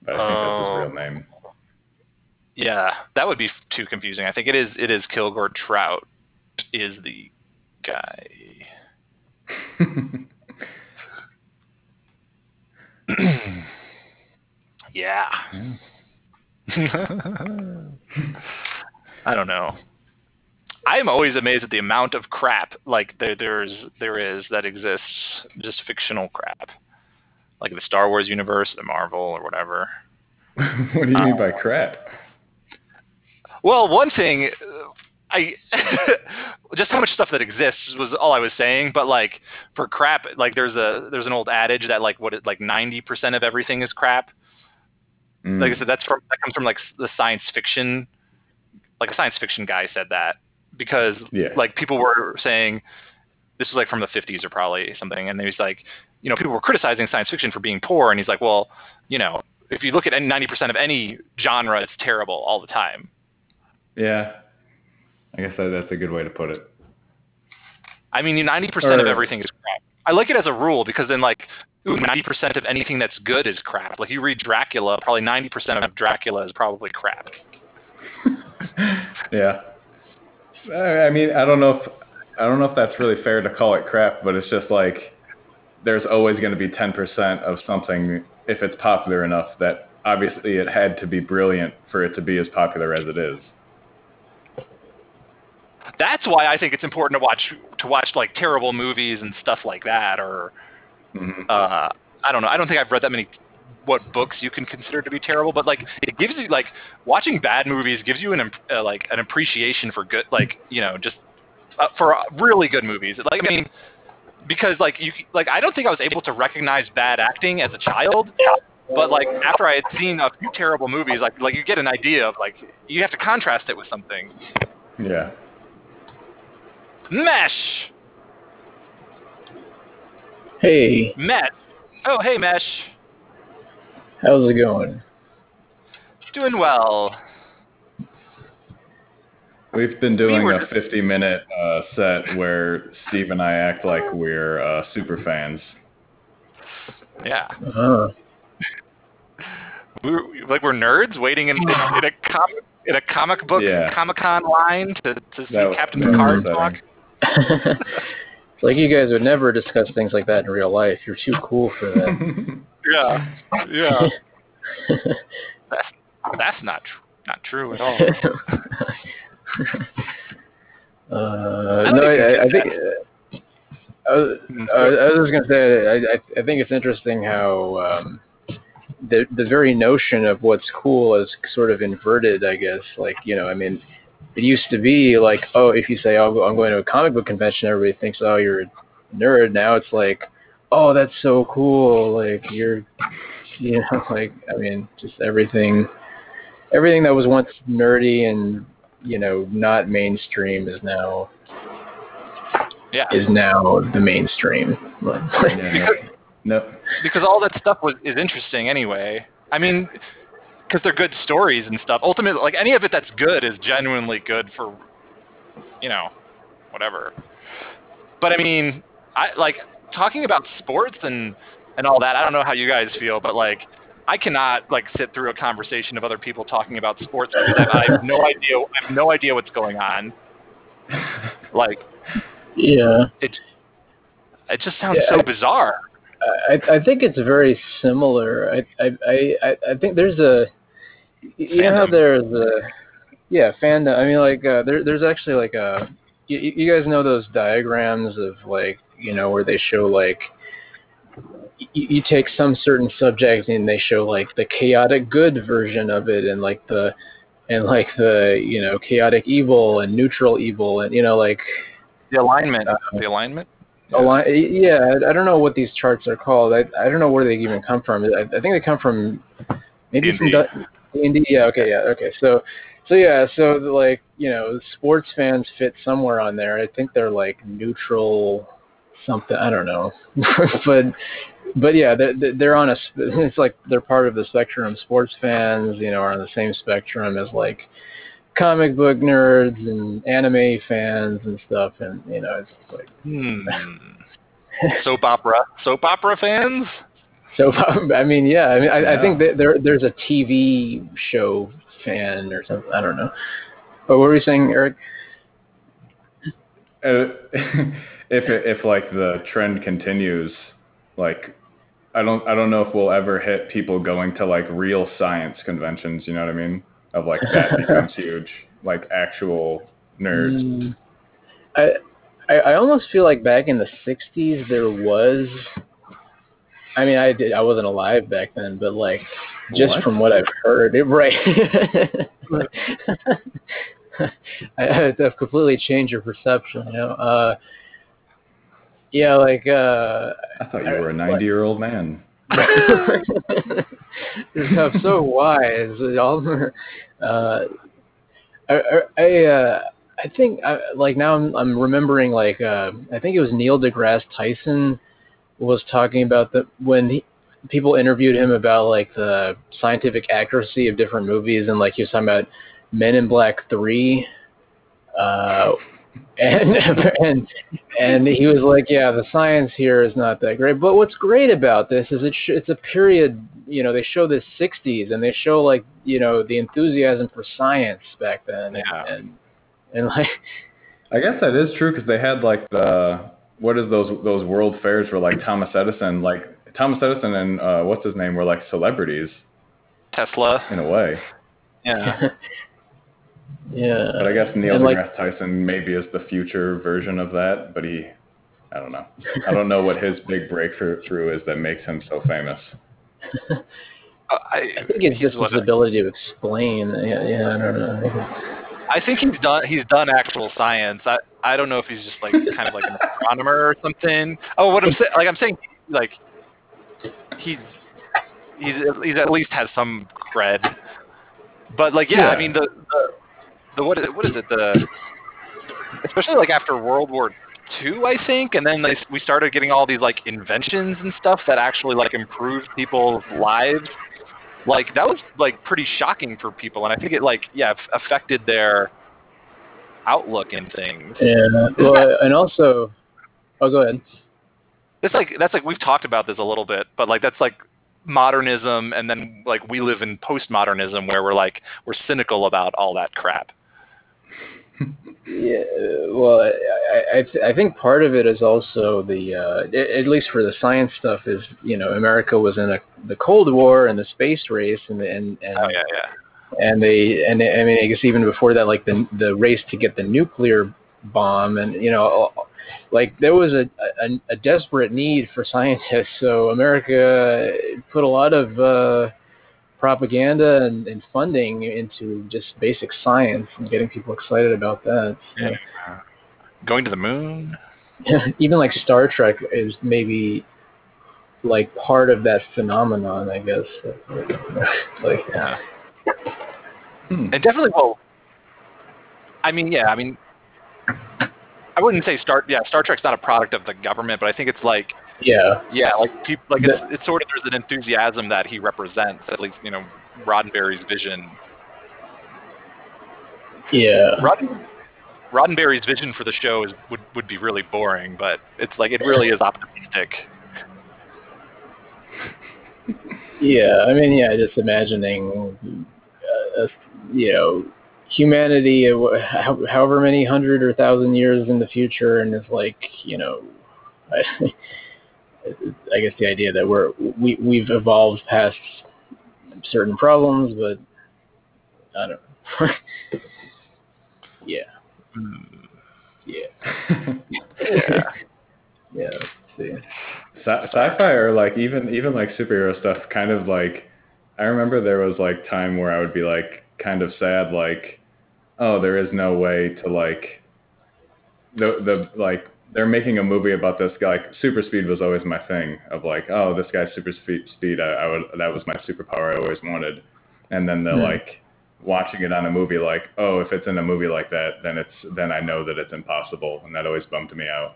But I think that's his real name. Yeah, that would be too confusing. I think it is. It is Kilgore Trout is the guy. Yeah. I don't know. I am always amazed at the amount of crap like there there's there is that exists, just fictional crap, like the Star Wars universe, the Marvel or whatever. what do you mean by crap? Well, one thing, uh, I just how much stuff that exists was all I was saying. But like for crap, like there's a there's an old adage that like what it, like ninety percent of everything is crap. Mm. Like I said, that's from that comes from like the science fiction, like a science fiction guy said that because Yeah. like people were saying this was like from the 50s or probably something and he's like you know people were criticizing science fiction for being poor and he's like well you know if you look at 90% of any genre it's terrible all the time yeah. I guess that, that's a good way to put it. I mean, ninety percent of everything is crap. I like it as a rule because then, like, ninety percent of anything that's good is crap. Like, you read Dracula, probably ninety percent of Dracula is probably crap. Yeah. I I mean, I don't know if I don't know if that's really fair to call it crap, but it's just like there's always going to be 10% of something if it's popular enough that obviously it had to be brilliant for it to be as popular as it is. That's why I think it's important to watch to watch like terrible movies and stuff like that. Or Mhm. uh, I don't know. I don't think I've read that many what books you can consider to be terrible, but like it gives you like watching bad movies gives you an uh, like an appreciation for good, like you know, just uh, for uh, really good movies. Like I mean, because like you like I don't think I was able to recognize bad acting as a child, but like after I had seen a few terrible movies, like like you get an idea of like you have to contrast it with something. Yeah. Mesh, Hey, Mesh. Oh hey Mesh, how's it going? doing well. We've been doing were a just- 50 minute uh, set where Steve and I act like we're uh, super fans. Yeah. Uh, we were, like we're nerds waiting in, in, in a comic in a comic book Yeah. Comic Con line to, to see That- Captain that was Picard upsetting. talk. It's like you guys would never discuss things like that in real life. You're too cool for that. Yeah, yeah. that's that's not tr- not true at all. Uh, no, I, I, I think. Uh, I, was- I was just gonna say, I, I, I think it's interesting how um, the the very notion of what's cool is sort of inverted, I guess. Like you know, I mean, it used to be like, oh, if you say, oh, I'm going to a comic book convention, everybody thinks, oh, you're a nerd. Now it's like, oh, that's so cool. Like you're, you know, like I mean, just everything, everything that was once nerdy and you know not mainstream is now Yeah. is now the mainstream. Yeah, no, because all that stuff was is interesting anyway. I mean, because they're good stories and stuff. Ultimately, like any of it that's good is genuinely good for, you know, whatever. But I mean, I like talking about sports and and all that. I don't know how you guys feel, but like. I cannot like sit through a conversation of other people talking about sports because I, I have no idea. I have no idea what's going on. Like yeah. it it just sounds Yeah, so I- bizarre. I, I think it's very similar. I, I, I- I think there's a, you know how there's a, yeah, fandom. I mean, like, uh, there, there's actually like a, you, you guys know those diagrams of like, you know, where they show like, you, you take some certain subject and they show like the chaotic good version of it and like the, and like the, you know, chaotic evil and neutral evil and you know like The alignment, Uh, the alignment. Align, yeah, I- I don't know what these charts are called. I I don't know where they even come from. I, I think they come from maybe from D&D. D and D. Yeah, okay, yeah, okay. So so yeah, so like you know, sports fans fit somewhere on there. I think they're like neutral something. I don't know, but but yeah, they're they're on a. It's like they're part of the spectrum. Sports fans, you know, are on the same spectrum as like comic book nerds and anime fans and stuff. And you know, it's like. Hmm. soap opera, soap opera fans. So I mean, yeah, I mean, I, I think that there there's a TV show fan or something. I don't know. But what were you saying, Eric? Uh, if it, if like the trend continues, like I don't I don't know if we'll ever hit people going to like real science conventions. You know what I mean? Of like that becomes huge, like actual nerds. Mm, I, I I almost feel like back in the '60s there was. I mean, I did. I wasn't alive back then, but like, just What? from what I've heard, it, right? I, I have completely changed your perception. You know, uh, yeah, like uh, I thought you were a 90 year old man. I'm so wise. All, uh, I, I, I, uh, I think, I, like now I'm, I'm remembering, like uh, I think it was Neil deGrasse Tyson was talking about the when he, people interviewed him about like the scientific accuracy of different movies, and like he was talking about Men in Black Three. Uh, and and and he was like, yeah, the science here is not that great. But what's great about this is it sh- it's a period. You know, they show the '60s, and they show like you know the enthusiasm for science back then, and Yeah. and, and like I guess that is true because they had like the what is those those world fairs where like Thomas Edison, like Thomas Edison and uh, what's his name were like celebrities Tesla. in a way. Yeah. yeah. But I guess Neil And, like- deGrasse Tyson maybe is the future version of that, but he, I don't know. I don't know what his big breakthrough is that makes him so famous. Uh, I, I think it's just his ability to explain. Yeah, yeah I don't know. I think he's done. He's done actual science. I I don't know if he's just like kind of like an astronomer or something. Oh, what I'm saying, like I'm saying, like he's he's he's at least has some cred. But like yeah, I mean the the, the what is what is it the especially like after World War Two, I think, and then they, we started getting all these like inventions and stuff that actually like improved people's lives. Like that was like pretty shocking for people, and I think it like yeah affected their outlook in things. Yeah. Well, and also, oh, go ahead. It's like that's like we've talked about this a little bit, but like that's like modernism, and then like we live in postmodernism where we're like we're cynical about all that crap. Yeah, well, I I, th- I think part of it is also the uh, at least for the science stuff is you know America was in a, the Cold War and the space race and and and Oh yeah, yeah. And they and I mean I guess even before that like the the race to get the nuclear bomb and you know like there was a, a a desperate need for scientists, so America put a lot of uh, propaganda and, and funding into just basic science and getting people excited about that. So. Yeah. Going to the moon. Even like Star Trek is maybe like part of that phenomenon, I guess. like yeah. Hmm. And definitely, well, I mean, yeah, I mean, I wouldn't say Star. Yeah, Star Trek's not a product of the government, but I think it's like. Yeah. Yeah, like people, like it's it's sort of there's an enthusiasm that he represents. At least you know Roddenberry's vision. Yeah. Rodden, Roddenberry's vision for the show is would would be really boring, but it's like it really is optimistic. Yeah, I mean, yeah, just imagining, uh, you know, humanity, however many hundred or thousand years in the future, and it's like, you know, I, I guess the idea that we're we we've evolved past certain problems, but I don't know. yeah. Yeah. yeah. yeah. See. Sci- sci-fi or like even even like superhero stuff kind of like I remember there was like time where I would be like kind of sad like oh there is no way to like the the like they're making a movie about this guy like super speed was always my thing of like oh this guy's super speed speed I, I would that was my superpower I always wanted. And then they're hmm. like watching it on a movie like oh if it's in a movie like that then it's then I know that it's impossible. And that always bummed me out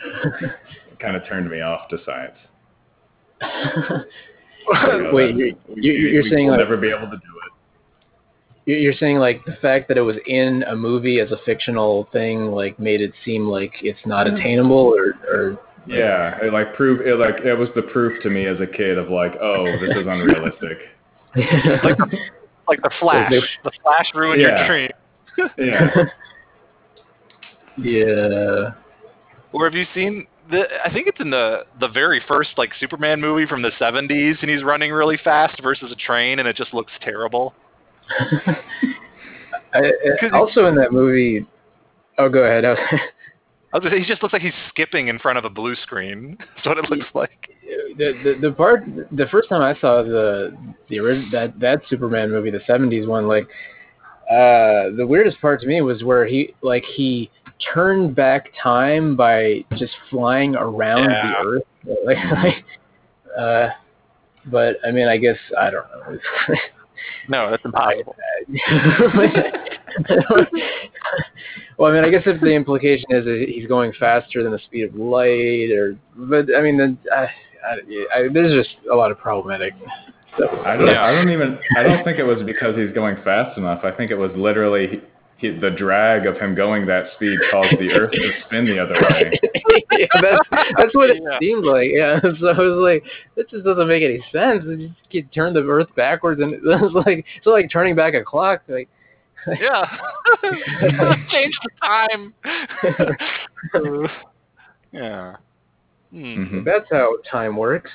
kind of turned me off to science. Wait, you're you're we saying will like never be able to do it. You're saying like the fact that it was in a movie as a fictional thing like made it seem like it's not mm-hmm. attainable, or, or yeah, it like prove it like it was the proof to me as a kid of like, oh, this is unrealistic. like, the, like the Flash, the Flash ruined yeah. your dream. yeah. Yeah. Or have you seen the? I think it's in the the very first like Superman movie from the '70s, and he's running really fast versus a train, and it just looks terrible. I, also in that movie. Oh, go ahead. I was gonna say he just looks like he's skipping in front of a blue screen. That's what it looks like. The, the the part the first time I saw the the that that Superman movie, the '70s one, like uh the weirdest part to me was where he like he turn back time by just flying around yeah. the Earth. Like, like, uh, but I mean, I guess I don't know. no, that's impossible. well, I mean, I guess if the implication is that he's going faster than the speed of light, or but I mean, then I, I, I, there's just a lot of problematic stuff. I don't. Yeah. I don't even. I don't think it was because he's going fast enough. I think it was literally he, the drag of him going that speed caused the Earth to spin the other way. yeah, that's that's what it yeah. seemed like. Yeah, so I was like, this just doesn't make any sense. You just turn the Earth backwards, and it's like it's like turning back a clock. Like, yeah, change the time. yeah, hmm. mm-hmm. that's how time works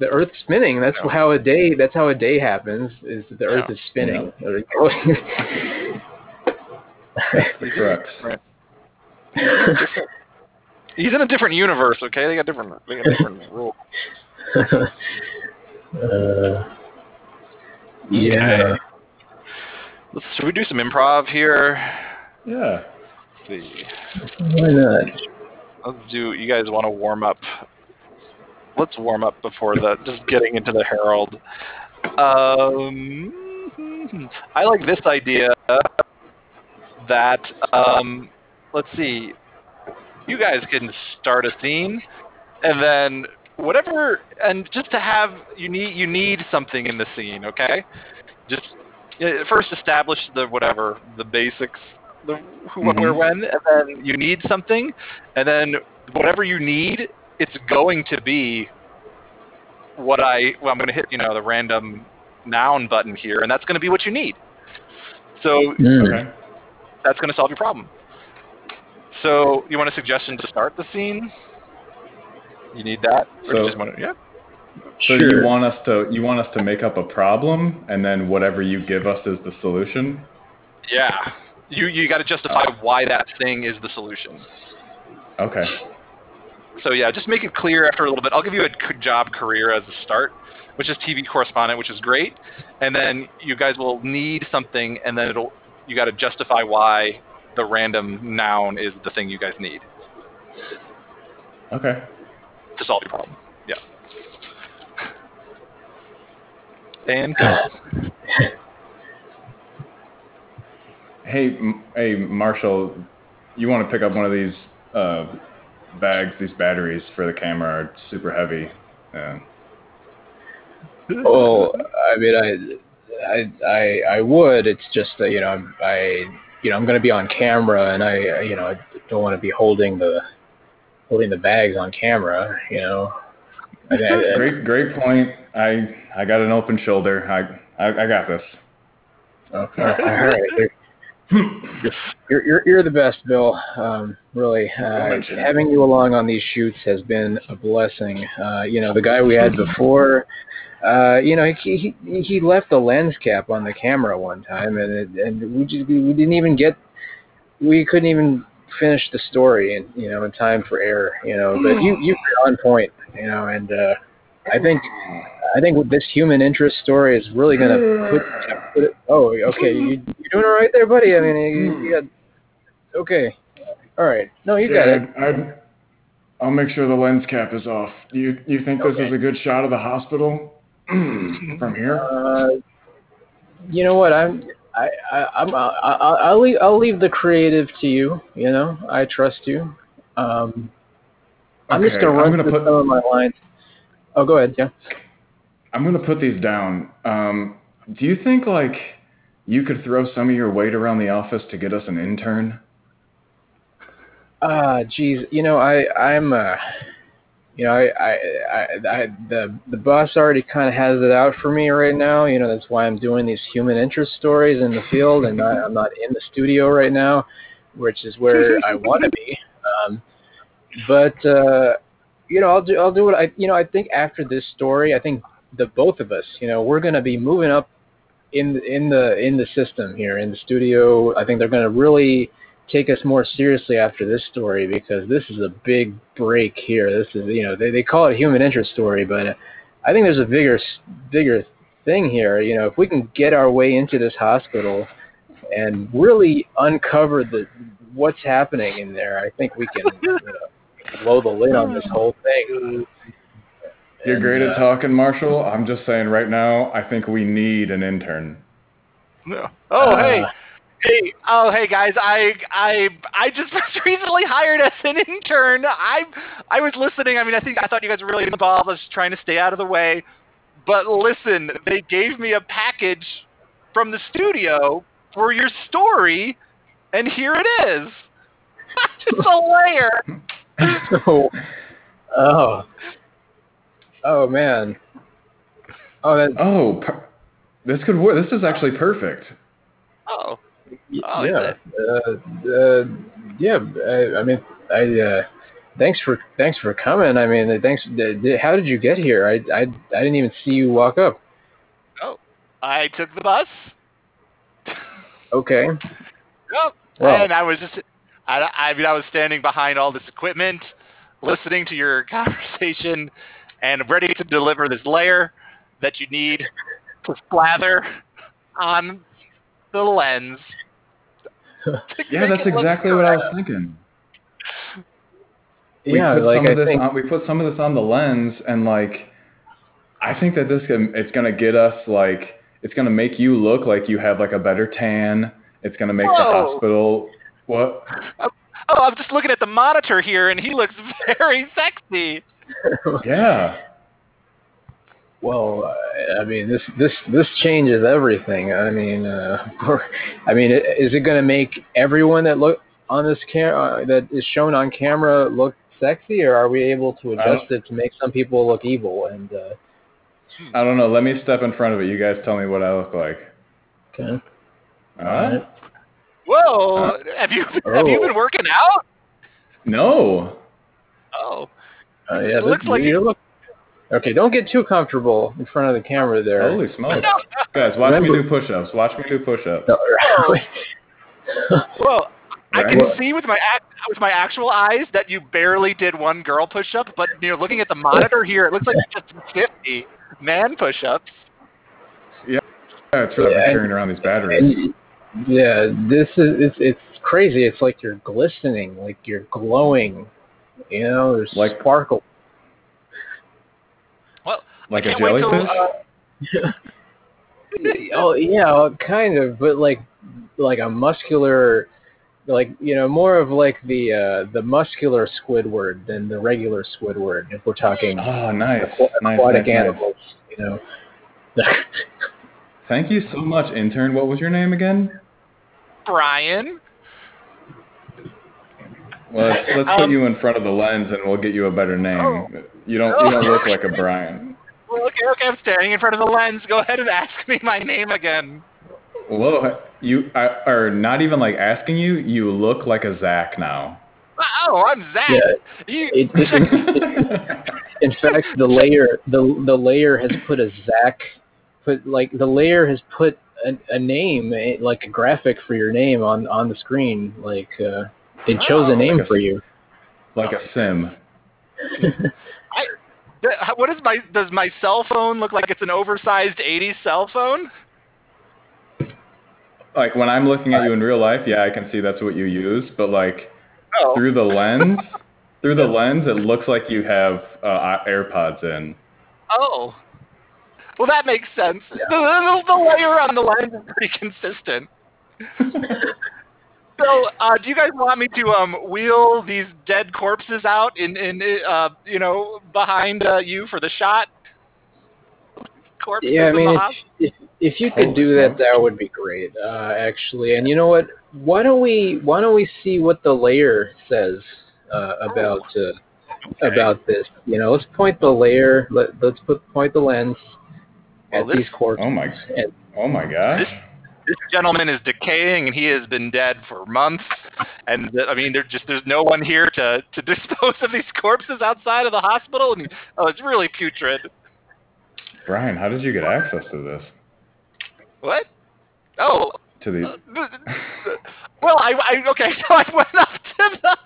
the Earth's spinning. That's yeah. how a day. That's how a day happens. Is the Earth yeah. is spinning. Yeah. Correct. Right. He's in a different universe. Okay, they got different. They got different rules. Uh, yeah. Okay. Let's, should we do some improv here? Yeah. Let's see. Why not? Let's do. You guys want to warm up let's warm up before the just getting into the Harold. Um, I like this idea that um, let's see, you guys can start a scene, and then whatever, and just to have you need you need something in the scene, okay? Just first establish the whatever the basics, the who, mm-hmm. where, when, and then you need something, and then whatever you need it's going to be what I well, I'm going to hit you know the random noun button here, and that's going to be what you need. So mm. okay. that's going to solve your problem. So you want a suggestion to start the scene? You need that? So, you just want to, yeah. So sure. you want us to you want us to make up a problem, and then whatever you give us is the solution. Yeah. You you got to justify why that thing is the solution. Okay. So yeah, just make it clear after a little bit. I'll give you a job career as a start, which is TV correspondent, which is great. And then you guys will need something, and then it'll you got to justify why the random noun is the thing you guys need Okay. to solve your problem. Yeah. And go. Hey, hey, Marshall, you want to pick up one of these uh, bags? These batteries for the camera are super heavy. Uh, Well, I mean, I, I, I, I would. It's just that you know, I'm- I, you know, I'm going to be on camera, and I, you know, I don't want to be holding the, holding the bags on camera. You know. I, I, great, great point. I I got an open shoulder. I I, I got this. Okay. All right. You're, you're, you're the best, Bill. Um, really, uh, having you along on these shoots has been a blessing. Uh, you know, the guy we had before, uh, you know, he, he he left the lens cap on the camera one time, and it, and we just we, we didn't even get, we couldn't even finish the story, in you know, in time for air. You know, but you you were on point. You know, and uh, I think I think this human interest story is really going to put, put it. Oh, okay. You, you doing all right there, buddy? I mean, you, you got. Okay. All right. No, you got it. I, I'll make sure the lens cap is off. You you think this is a good shot of the hospital from here? Uh, you know what? I'm. I, I, I'm. I, I, I'll leave. I'll leave the creative to you. You know, I trust you. Um, I'm just gonna I'm run gonna through put- some of my lines. Oh, go ahead. Yeah. I'm gonna put these down. Um, do you think like you could throw some of your weight around the office to get us an intern? Ah, geez, you know, I, I'm, uh, you know, I, I, I, I the, the boss already kind of has it out for me right now. You know, that's why I'm doing these human interest stories in the field, and I, I'm not in the studio right now, which is where I want to be. Um, but uh, you know, I'll do, I'll do what I, you know, I think after this story, I think the both of us, you know, we're going to be moving up in in the in the system here in the studio. I think they're going to really take us more seriously after this story because this is a big break here. This is you know they they call it a human interest story, but I think there's a bigger bigger thing here. You know, if we can get our way into this hospital and really uncover the what's happening in there, I think we can you know, uh, blow the lid on this whole thing. You're And, great uh, at talking, Marshall. I'm just saying right now, I think we need an intern. No. Oh, hey. Uh, Hey, oh, hey guys! I I I just was recently hired as an intern. I I was listening. I mean, I think I thought you guys were really involved. I was trying to stay out of the way. But listen, they gave me a package from the studio for your story, and here it is. just a layer. oh, oh, oh man. Oh, that, Oh, per- this could work. This is actually perfect. Oh, Oh, yeah, uh, uh, yeah. I, I mean, I uh, thanks for thanks for coming. I mean, thanks. d- d- How did you get here? I, I I didn't even see you walk up. Oh, I took the bus. Okay. Yep. Well- and I was just, I, I mean, I was standing behind all this equipment, listening to your conversation, and ready to deliver this layer that you need to slather on the lens. Yeah, that's exactly what I was thinking. We yeah, put like some I of this think. on, we put some of this on the lens, and like, I think that this can, it's gonna get us like, it's gonna make you look like you have like a better tan. It's gonna make the hospital. What? Oh, I'm just looking at the monitor here, and he looks very sexy. Yeah. Well, I mean, this this this changes everything. I mean, uh, I mean, is it going to make everyone that look on this camera uh, that is shown on camera look sexy, or are we able to adjust it to make some people look evil? And uh, I don't know. Let me step in front of it. You guys tell me what I look like. okay, Huh? Whoa! have you have you Oh. been working out? No. Oh, uh, yeah, It looks like you look. Okay, don't get too comfortable in front of the camera there. Holy smokes. Guys, watch me do push-ups. Watch me do push-ups. No, Well, I Right. can Well- see with my ac- with my actual eyes that you barely did one girl push-up, but you know, looking at the monitor here, it looks like you just 50 man push-ups. Yeah, it's really Yeah. carrying around these batteries. And, yeah, this is it's, it's crazy. It's like you're glistening, like you're glowing. You know, there's Like- sparkle. Well, like a can't jellyfish? uh, oh yeah, kind of, but like like a muscular, like you know, more of like the uh, the muscular Squidward than the regular Squidward. If we're talking oh, nice. aqua- aquatic nice, nice. animals, you know. Thank you so much, intern. What was your name again? Brian. Well, let's, let's put Um, you in front of the lens, and we'll get you a better name. Oh. You don't. You don't look like a Brian. Well, okay, okay, I'm staring in front of the lens. Go ahead and ask me my name again. Whoa, you I, are not even like asking you. You look like a Zach now. Oh, I'm Zach. Yeah, You, it, it, in fact, the layer the the layer has put a Zach, put like the layer has put a, a name eh, like a graphic for your name on on the screen. Like uh, it chose Oh, a name like a- for you. like a sim. Th- what is my? Does my cell phone look like it's an oversized '80s cell phone? Like when I'm looking at you in real life, yeah, I can see that's what you use. But like Oh, through the lens, through the lens, it looks like you have uh, AirPods in. oh. Well, that makes sense. The, the, the layer on the lens is pretty consistent. So, uh, do you guys want me to um, wheel these dead corpses out in, in uh, you know, behind uh, you for the shot? Corpses Yeah, I mean, if, if, if you could Holy do that, that would be great, uh, actually. And you know what? Why don't we Why don't we see what the layer says uh, about uh, about this? You know, let's point the layer. Let, let's put point the lens Well, at this- these corpses. Oh my, And oh my gosh. This gentleman is decaying, and he has been dead for months. And th- I mean, there's just there's no one here to, to dispose of these corpses outside of the hospital. And oh, it's really putrid. Brian, how did you get access to this? What? Oh, To these? Uh, th- th- well, I, I okay, so I went up to the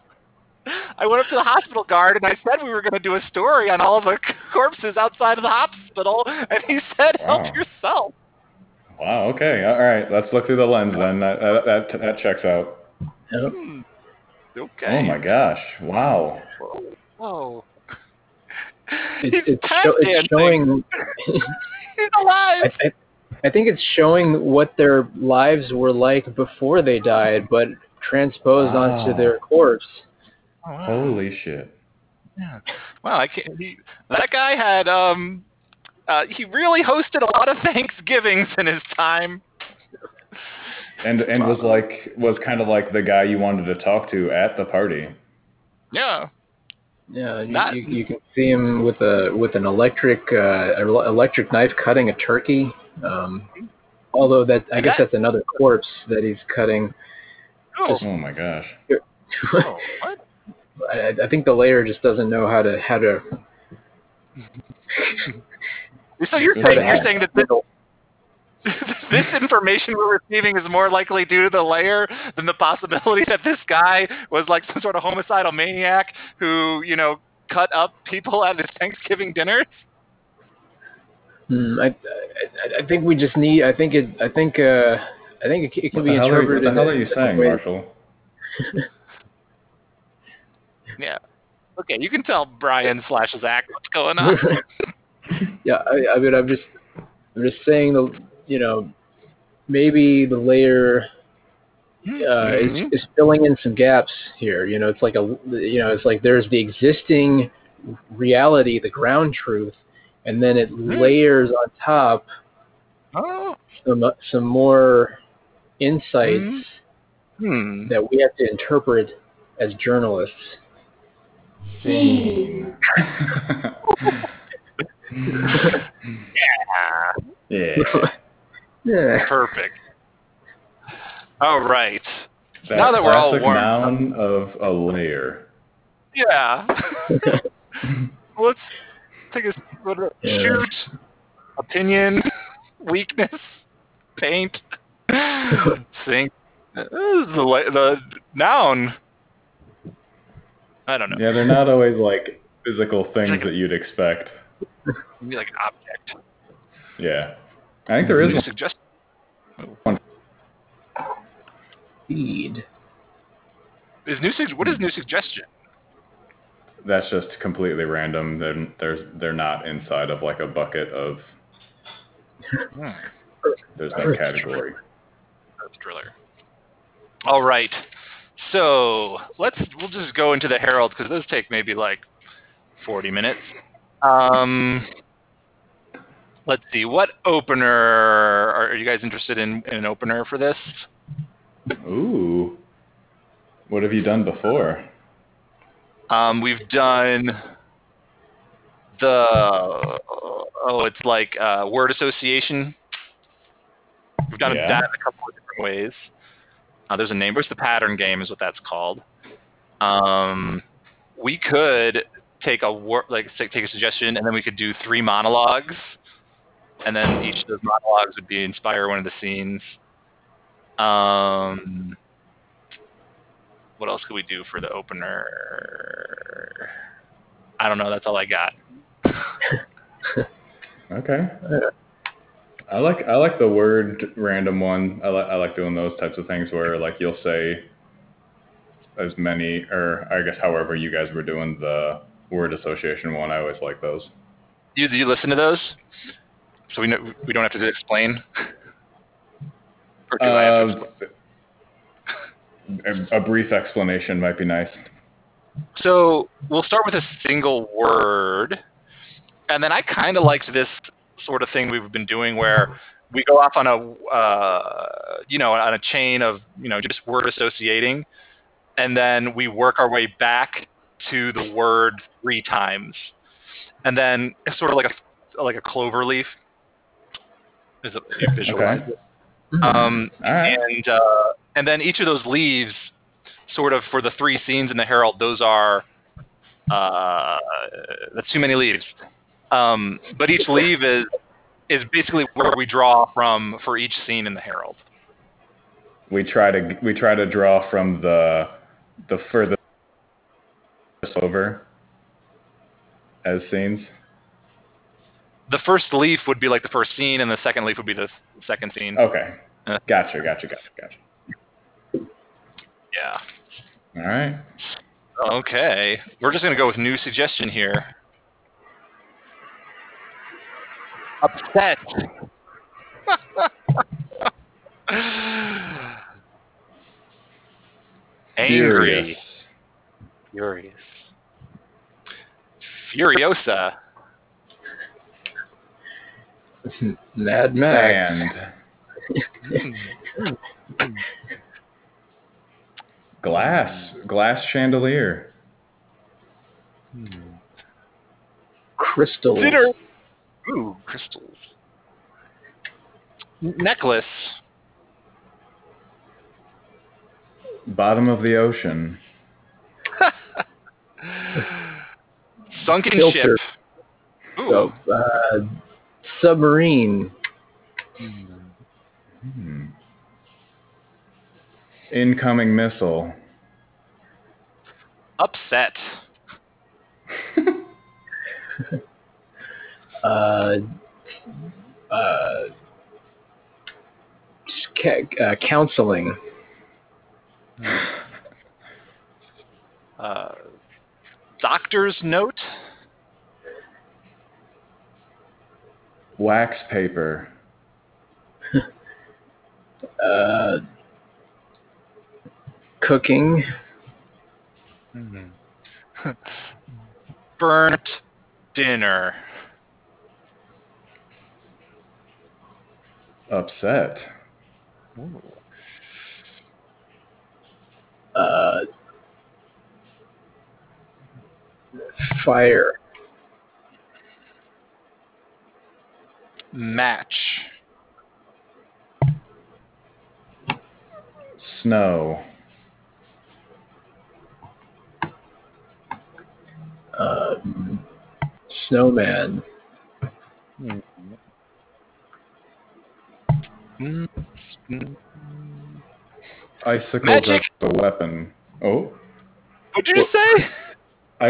I went up to the hospital guard and I said we were going to do a story on all the corpses outside of the hospital, and he said, "Help yourself." Wow. Okay. All right. Let's look through the lens then. That that that, that checks out. Hmm. Okay. Oh my gosh. Wow. Whoa. it's, He's it's, tap show, it's showing. He's alive. I, I, I think it's showing what their lives were like before they died, but transposed onto their corpse. Oh, wow. Holy shit. Yeah. Wow, I can't. He, that guy had um, uh, he really hosted a lot of Thanksgivings in his time. And and was like was kind of like the guy you wanted to talk to at the party. Yeah. Yeah, you, Not- you, you can see him with a with an electric uh, electric knife cutting a turkey. Um, although that I Is guess that- that's another corpse that he's cutting. Oh, Oh my gosh. oh, what? I, I think the layer just doesn't know how to how to. So you're saying you're saying that this, this information we're receiving is more likely due to the layer than the possibility that this guy was like some sort of homicidal maniac who you know cut up people at his Thanksgiving dinners. Hmm, I, I I think we just need. I think it. I think. Uh, I think it, c- it can What be the hell are, what the hell are you saying, ways. Marshall? Yeah. Okay, you can tell Brian slash Zach what's going on. yeah, I, I mean, I'm just, I'm just saying the, you know, maybe the layer uh, Mhm. is, is filling in some gaps here. You know, it's like a, you know, it's like there's the existing reality, the ground truth, and then it layers on top Oh. some some more insights Mhm. Hmm. that we have to interpret as journalists. Scene. Yeah. yeah. Yeah. Perfect. All right. That Now that we're all classic warmed noun of a layer. Yeah. Let's take a what are- Yeah. shoot, opinion, weakness, paint, sink. Uh, the the noun. I don't know. Yeah, they're not always like physical things like a- that you'd expect. Maybe like an object. Yeah. I think there is New one. suggestion. Feed. Is new sug- what is new suggestion? that's just completely random. They're, there's they're not inside of like a bucket of Hmm. there's no Earth category. Earth Driller. All right. So let's we'll just go into the Harold because those take maybe like forty minutes. Um, let's see. What opener are, are you guys interested in, in an opener for this? Ooh. What have you done before? Um, we've done the oh, it's like uh, word association. We've done Yeah. that in a couple of different ways. Uh, there's a name. What's the pattern game? Is what that's called. Um, we could take a word, like take a suggestion, and then we could do three monologues, and then each of those monologues would be inspire one of the scenes. Um, what else could we do for the opener? I don't know. That's all I got. Okay. I like I like the word random one. I like I like doing those types of things where like you'll say as many or I guess however you guys were doing the word association one. I always like those. You, do you listen to those? So we know we don't have to explain. or do I have to Uh, explain? a, a brief explanation might be nice. So we'll start with a single word, and then I kind of liked this sort of thing we've been doing where we go off on a uh, you know on a chain of you know just word associating, and then we work our way back to the word three times, and then it's sort of like a like a clover leaf. Is it you visualize it? Um, right. and uh, and then each of those leaves, sort of for the three scenes in the Harold, those are uh, that's too many leaves. Um, but each leave is is basically where we draw from for each scene in the Harold. We try to we try to draw from the the furthest over as scenes. The first leaf would be like the first scene, and the second leaf would be the second scene. Okay. Gotcha, gotcha, gotcha, gotcha. Yeah. All right. Okay. We're just gonna go with new suggestion here. Upset. Angry. Furious. Furious. Furiosa. Mad Max. Glass. Glass chandelier. crystal Dinner. Ooh, crystals. Necklace. Bottom of the ocean. Sunken Filter. ship. Ooh. Oh, uh, submarine. Hmm. Incoming missile. Upset. Uh, uh, uh, counseling. Uh, doctor's note. Wax paper. Uh, cooking. Mm. Burnt dinner. Upset. Uh, fire. Match. Snow. Uh, snowman. Mm, mm. icicles Magic. as a weapon. Oh, What'd you just say?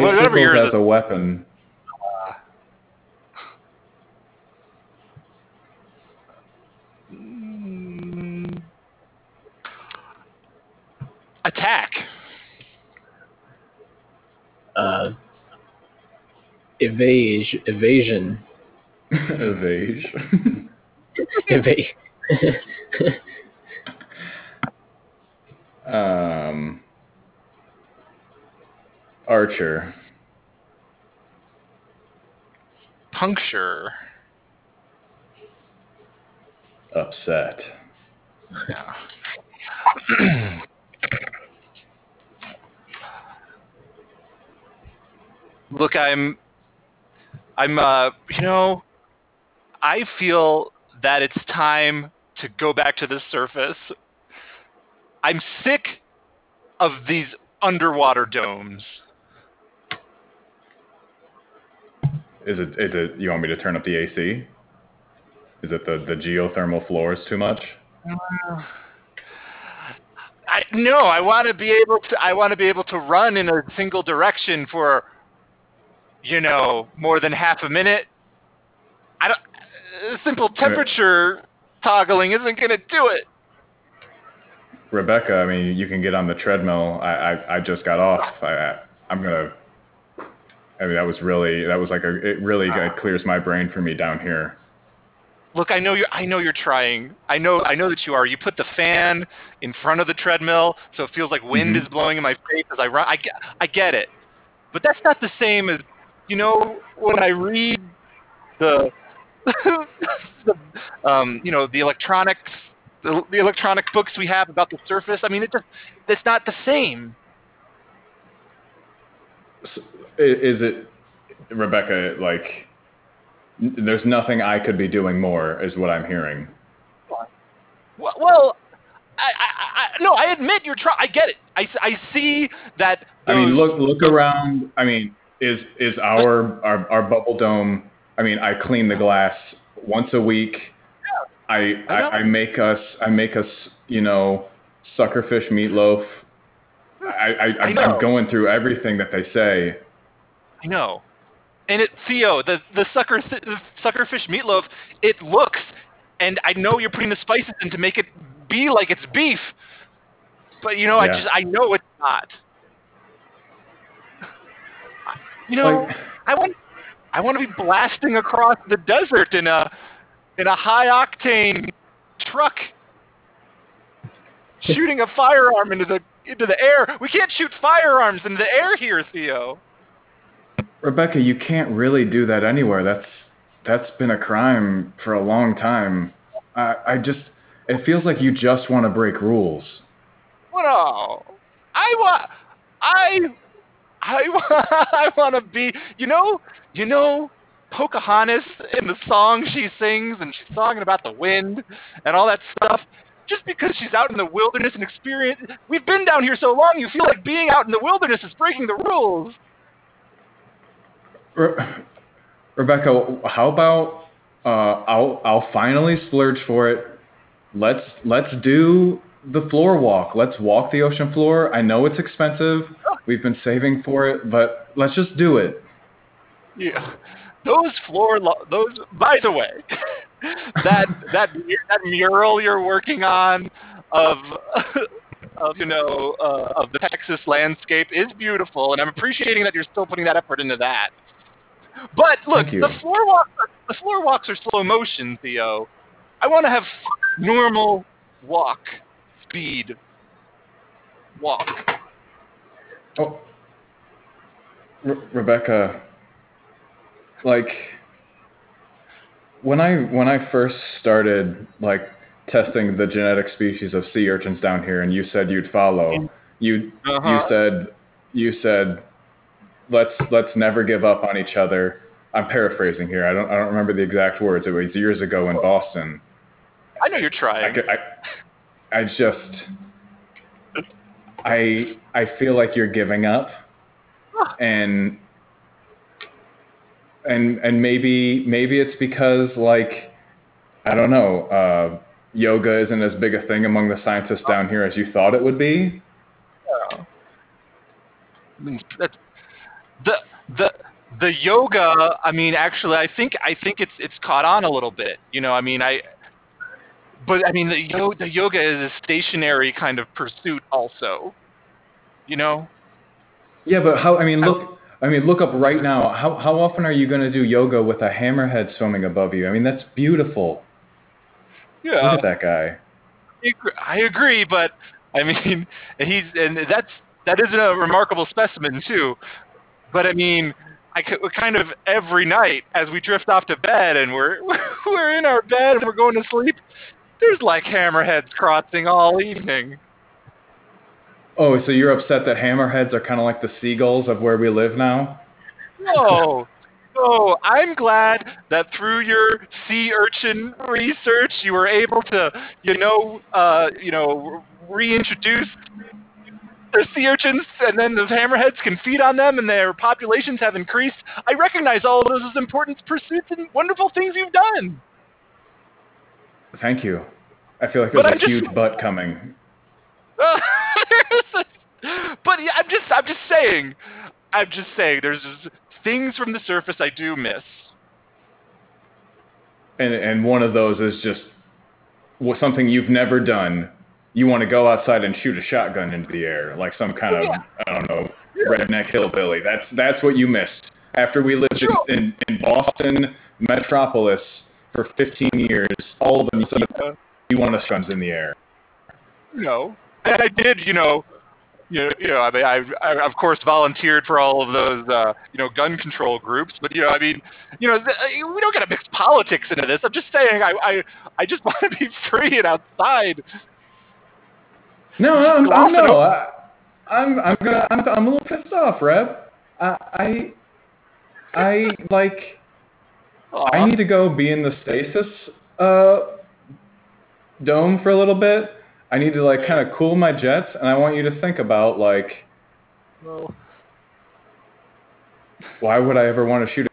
whatever icicles yours as a weapon. Mm. Attack. Uh, evage, evasion, Evage. evade. Um, Archer. Puncture. Upset. Yeah. Look, I'm I'm uh you know I feel that it's time to go back to the surface. I'm sick of these underwater domes. Is it? Is it? You want me to turn up the AC? Is it the the geothermal floors too much? I no, I want to be able to I want to be able to run in a single direction for you know, more than half a minute. I don't uh, simple temperature toggling isn't going to do it. Rebecca, I mean, you can get on the treadmill. I I, I just got off. I, I I'm gonna. I mean, that was really that was like a it really it clears my brain for me down here. Look, I know you're I know you're trying. I know I know that you are. You put the fan in front of the treadmill so it feels like wind Mhm. is blowing in my face as I run. I get I get it. But that's not the same as you know when I read the the um, you know the electronics the, the electronic books we have about the surface. I mean, it just it's not the same. S- i- Is it, Rebecca? Like, n- there's nothing I could be doing more, is what I'm hearing. Well, well I, I, I no, I admit you're trying. I get it. I, I see that. I mean, look look around. I mean, is is our our, our bubble dome? I mean, I clean the glass once a week. I, I. I make us I make us you know suckerfish meatloaf. I, I, I I'm going through everything that they say. I know. And it, Theo, the the sucker the suckerfish meatloaf, it looks, and I know you're putting the spices in to make it be like it's beef, but you know, I just I know it's not. You know, Like- I want I want to be blasting across the desert in a in a high octane truck, shooting a firearm into the into the air. We can't shoot firearms into the air here, Theo. Rebecca, you can't really do that anywhere. That's that's been a crime for a long time. I, I just it feels like you just want to break rules. Well, no, I want, I, I, I want to be. You know, you know, Pocahontas in the song she sings, and she's talking about the wind and all that stuff. Just because she's out in the wilderness and experience, we've been down here so long, you feel like being out in the wilderness is breaking the rules. Re- Rebecca, how about uh, I'll I'll finally splurge for it. Let's let's do the floor walk. Let's walk the ocean floor. I know it's expensive. We've been saving for it, but let's just do it. Yeah, those floor, lo- those. By the way, that that that mural you're working on of of you know uh, of the Texas landscape is beautiful, and I'm appreciating that you're still putting that effort into that. But look, the floor walks, are, the floor walks are slow motion, Theo. I want to have normal walk speed. Walk. Oh, Re- Rebecca, like when I when I first started like testing the genetic species of sea urchins down here, and you said you'd follow, you Uh-huh. you said you said let's let's never give up on each other. I'm paraphrasing here. I don't I don't remember the exact words. It was years ago in Boston. I know you're trying. could- I, I just I I feel like you're giving up and and and maybe maybe it's because like I don't know uh yoga isn't as big a thing among the scientists down here as you thought it would be. I mean, that's the the the yoga. I mean, actually, I think I think it's it's caught on a little bit. You know, I mean, I. But I mean, the yoga, the yoga is a stationary kind of pursuit, also. You know. Yeah, but how? I mean, look. I mean, look up right now. How how often are you going to do yoga with a hammerhead swimming above you? I mean, that's beautiful. Yeah. Look at that guy. I agree- but I mean, he's and that's that is a remarkable specimen too. But I mean, I kind of every night as we drift off to bed and we're we're in our bed and we're going to sleep. There's like hammerheads crossing all evening. Oh, so you're upset that hammerheads are kind of like the seagulls of where we live now? No, no. I'm glad that through your sea urchin research, you were able to, you know, uh, you know, reintroduce the sea urchins, and then the hammerheads can feed on them, and their populations have increased. I recognize all of those as important pursuits and wonderful things you've done. Thank you. I feel like there's a just- huge butt coming. but yeah, I'm just, I'm just saying, I'm just saying, there's just things from the surface I do miss. And and one of those is just well, something you've never done. You want to go outside and shoot a shotgun into the air, like some kind of Yeah. I don't know redneck hillbilly. That's that's what you missed after we lived in, in, in Boston metropolis for 15 years. All of said Uh, you want to guns in the air. No, and I did, you know, you know, you know, I mean, I, I of course volunteered for all of those, uh, you know, gun control groups, but you know, I mean, you know, th- we don't got to mix politics into this. I'm just saying, I, I, I just want to be free and outside. No, no, I'm, Glossing I'm, no, I, I'm, I'm gonna, I'm, I'm a little pissed off, Reb. I, I, I like. I Aw. need to go be in the stasis uh, dome for a little bit. I need to like kind of cool my jets, and I want you to think about like, Well, why would I ever want to shoot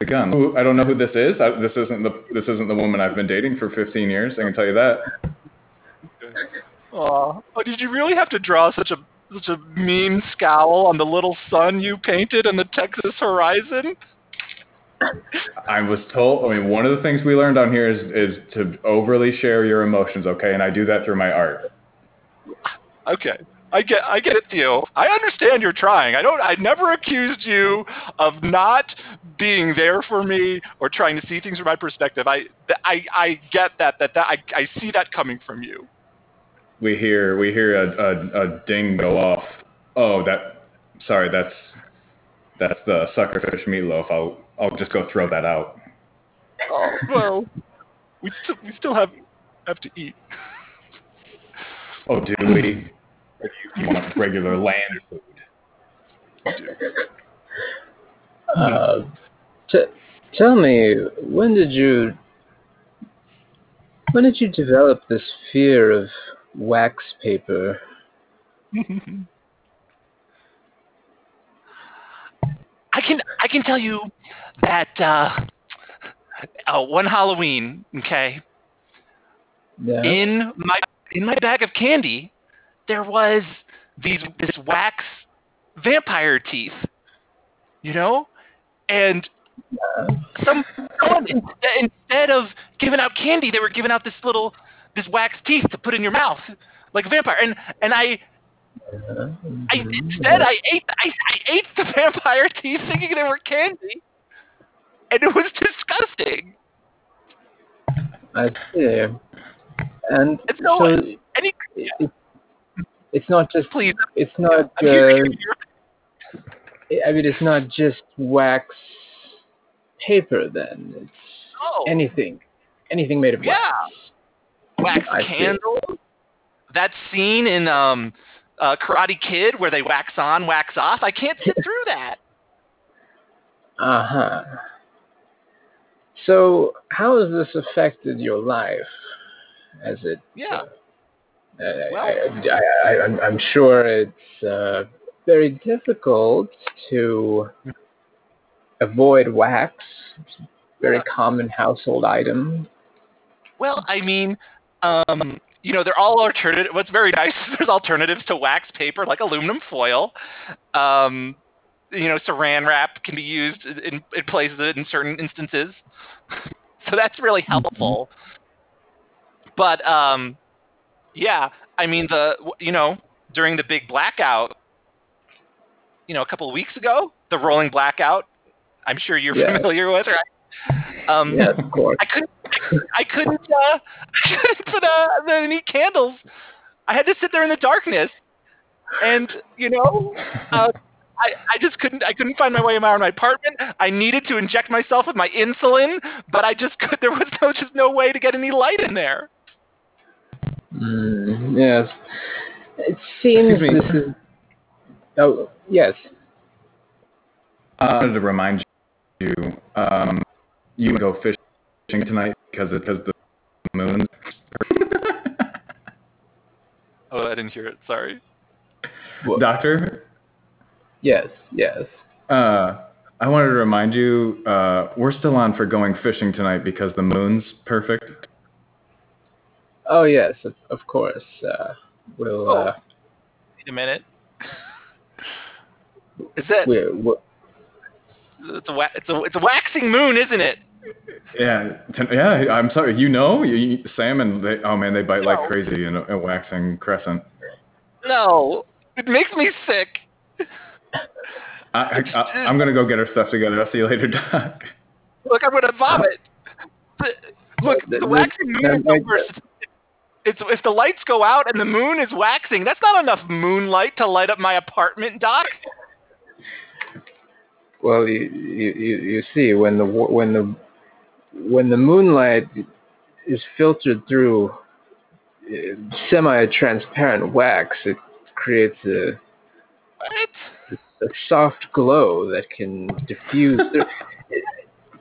a gun? I don't know who this is. I, this isn't the this isn't the woman I've been dating for 15 years. I can tell you that. Oh, did you really have to draw such a such a mean scowl on the little sun you painted on the Texas horizon? I was told. I mean, one of the things we learned on here is is to overly share your emotions. Okay, and I do that through my art. Okay. I get I get it, Theo. I understand you're trying. I don't I never accused you of not being there for me or trying to see things from my perspective. I I I get that that, that I I see that coming from you. We hear we hear a, a, a ding go off. Oh, that. Sorry, that's that's the suckerfish meatloaf. I'll I'll just go throw that out. Oh, well. we still we still have have to eat. Oh, do we? Or do you want regular land food? Uh, t- tell me, when did you when did you develop this fear of wax paper? I can I can tell you that uh, uh one Halloween, okay, Yeah. in my in my bag of candy there was these this wax vampire teeth you know? And some someone instead, instead of giving out candy they were giving out this little this wax teeth to put in your mouth like a vampire. And and i I instead I ate I, I ate the vampire teeth thinking they were candy, and it was disgusting. I see. And It's no so any it, it's not just please. it's not I'm here to uh, I mean it's not just wax paper then. It's Oh, anything. Anything made of wax. yeah, wax I see. candles. That scene in um, uh, Karate Kid where they wax on, wax off. I can't sit through that. Uh-huh. So how has this affected your life? As it Yeah. uh, I, Well- I, I, I, I'm, I'm sure it's uh, very difficult to avoid wax. It's a very Yeah. common household item. Well, I mean, Um, you know, they're all alternative. What's very nice is there's alternatives to wax paper like aluminum foil. Um, you know, saran wrap can be used in, in places in certain instances. so that's really helpful. Mm-hmm. But um, yeah, I mean the you know during the big blackout, you know, a couple of weeks ago, the rolling blackout. I'm sure you're yeah. familiar with, right? Um, yes, of course. I couldn't I couldn't, uh, I couldn't put uh, any candles. I had to sit there in the darkness, and you know, uh, I, I just couldn't I couldn't find my way around my apartment. I needed to inject myself with my insulin, but I just could. There was no just no way to get any light in there. Mm, yes, it seems this is. Oh yes. I wanted to remind you, um, you go fishing tonight because it because the moon. oh, I didn't hear it. Sorry. What? Doctor. Yes. Yes. Uh, I wanted to remind you, uh, we're still on for going fishing tonight because the moon's perfect. Oh yes, of, of course. Uh, we'll. Oh. Uh, Wait a minute. Is that? We're, we're, it's a it's a it's a waxing moon, isn't it? Yeah, yeah. I'm sorry. You know, you, salmon. They, oh man, they bite no. like crazy in a, a, waxing crescent. No, it makes me sick. I, I, am gonna go get our stuff together. I'll see you later, Doc. Look, I'm gonna vomit. Look, the waxing moon is over. It's if the lights go out and the moon is waxing, that's not enough moonlight to light up my apartment, Doc. Well, you you you see when the when the when the moonlight is filtered through uh, semi-transparent wax, it creates a, a, soft glow that can diffuse.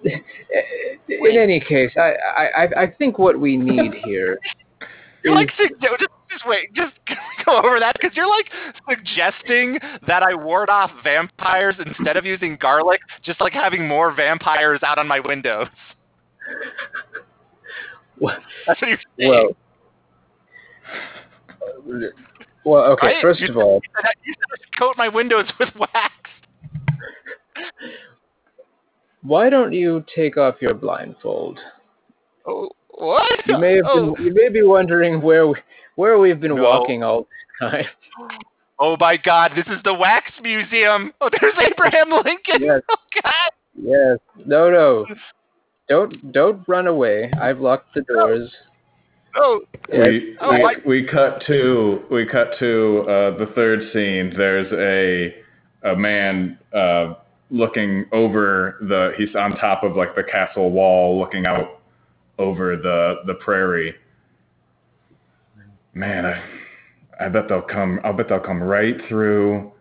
in any case, I, I I think what we need here. You're like just just wait, just go over that because you're like suggesting that I ward off vampires instead of using garlic, just like having more vampires out on my windows. well, you're saying. Well, well okay. Right? First of all, you said, you said coat my windows with wax. Why don't you take off your blindfold? Oh, what? You may have oh. been. You may be wondering where we, where we've been no. walking all this time. Oh my God! This is the Wax Museum. Oh, there's Abraham Lincoln. Yes. Oh God. Yes. No, no. Don't don't run away. I've locked the doors. Oh, we oh, we, we cut to we cut to uh, the third scene. There's a a man uh, looking over the. He's on top of like the castle wall, looking out over the the prairie. Man, I I bet they'll come. I'll bet they'll come right through,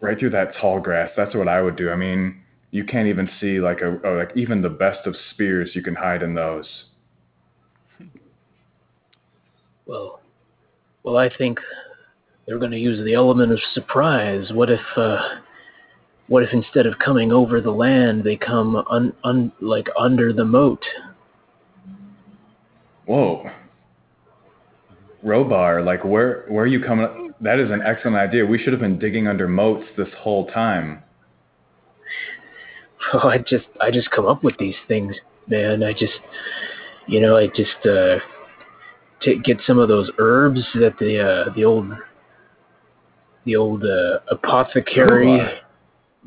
right through that tall grass. That's what I would do. I mean, you can't even see like a, like even the best of spears you can hide in those. Well, well, I think they're going to use the element of surprise. What if, uh, what if instead of coming over the land, they come un, un like under the moat? Whoa, Robar, like where where are you coming? That is an excellent idea. We should have been digging under moats this whole time. Oh, I just I just come up with these things, man. I just you know I just uh, t- get some of those herbs that the uh, the old the old uh, apothecary oh,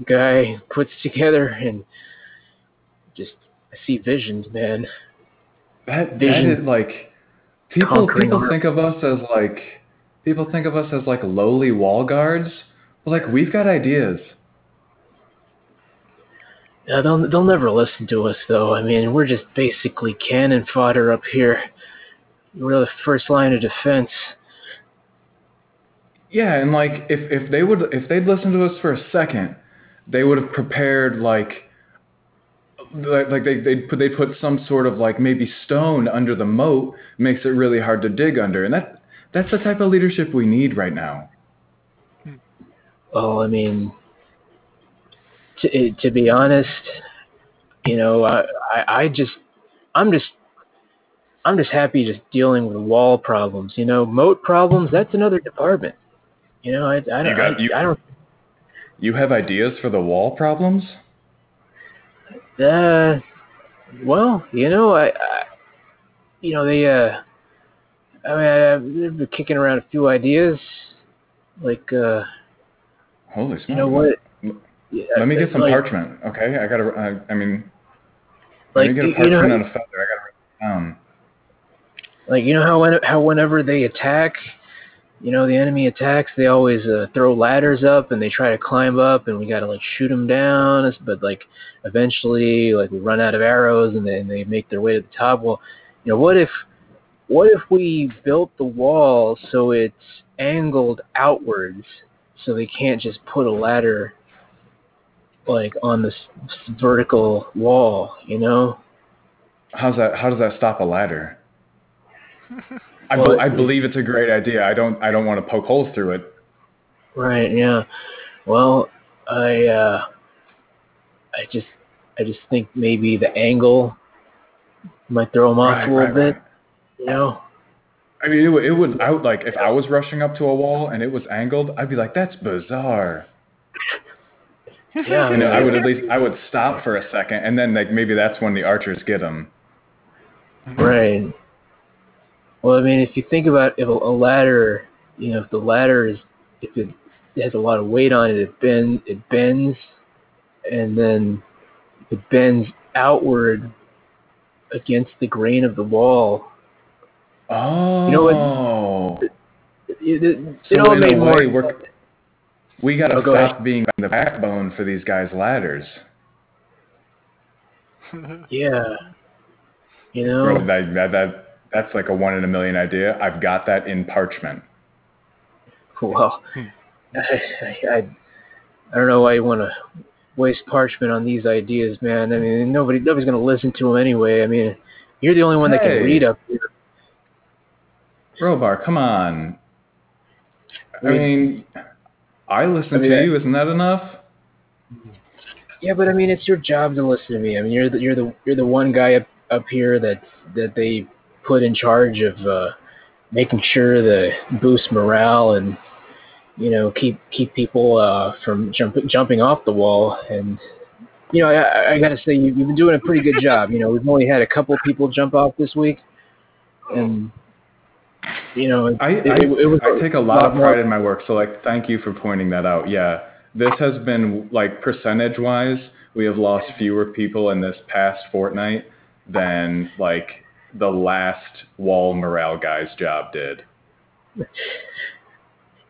guy puts together and just I see visions, man. That Vision that is like people people think of us as like people think of us as like lowly wall guards, but like we've got ideas. Yeah, they'll they'll never listen to us though. I mean, we're just basically cannon fodder up here. We're the first line of defense. Yeah, and like if if they would if they'd listened to us for a second, they would have prepared like like they they put they put some sort of like maybe stone under the moat makes it really hard to dig under, and that that's the type of leadership we need right now. Well, I mean, to, to be honest, you know, I, I, I just, I'm just, I'm just happy just dealing with wall problems. You know, moat problems. That's another department. You know, I, I don't. You got- I, you- I don't. You have ideas for the wall problems? Uh, well, you know, I, I you know, they, uh, I mean, I, they've been kicking around a few ideas, like, uh, Holy smokes. you know what? Yeah, Let me get some like, parchment, okay? I gotta. I, I mean, Like, let me get a you- you know- parchment and a feather. I gotta write it down. Like, you know how when, how whenever they attack, you know, the enemy attacks, they always uh, throw ladders up and they try to climb up, and we gotta like shoot them down. But like, eventually, like we run out of arrows, and then they make their way to the top. Well, you know, what if, what if we built the wall so it's angled outwards, so they can't just put a ladder like on this vertical wall, you know? How's that? How does that stop a ladder? I, Well, be- I believe it's a great idea. I don't. I don't want to poke holes through it. Right, yeah. Well, I uh I just I just think maybe the angle might throw them off Right, a little right, bit, right. you know. I mean, it would, it would. I would like if I was rushing up to a wall and it was angled. I'd be like, "That's bizarre." Yeah, You know, I would at least. I would stop for a second, and then like maybe that's when the archers get them. Mm-hmm. right. Well, I mean, if you think about if a, a ladder, you know, if the ladder is if it has a lot of weight on it, it bend it bends and then it bends outward against the grain of the wall. Oh. You know what? Oh. It, it, it So all made more we're, we got to Oh, go stop being the backbone for these guys' ladders. Yeah. You know, Bro, that, that, that, that's like a one in a million idea. I've got that in parchment. well, I, I, I, I don't know why you want to waste parchment on these ideas, man. I mean, nobody, nobody's going to listen to them anyway. I mean, you're the only one that can read up here. Robar, come on. I I mean, I listen I mean, to you. Isn't that enough? Yeah, but I mean, it's your job to listen to me. I mean, you're the, you're the, you're the one guy up, up here that, that they put in charge of, uh, making sure to boost morale and, you know, keep, keep people, uh, from jump, jumping off the wall. And, you know, I, I gotta say, you, you've been doing a pretty good job. You know, we've only had a couple people jump off this week. And, you know, it, I, it, I, it, was I take a lot of more- pride in my work. So, like, thank you for pointing that out. Yeah, this has been like percentage wise, we have lost fewer people in this past fortnight than like the last wall morale guy's job did.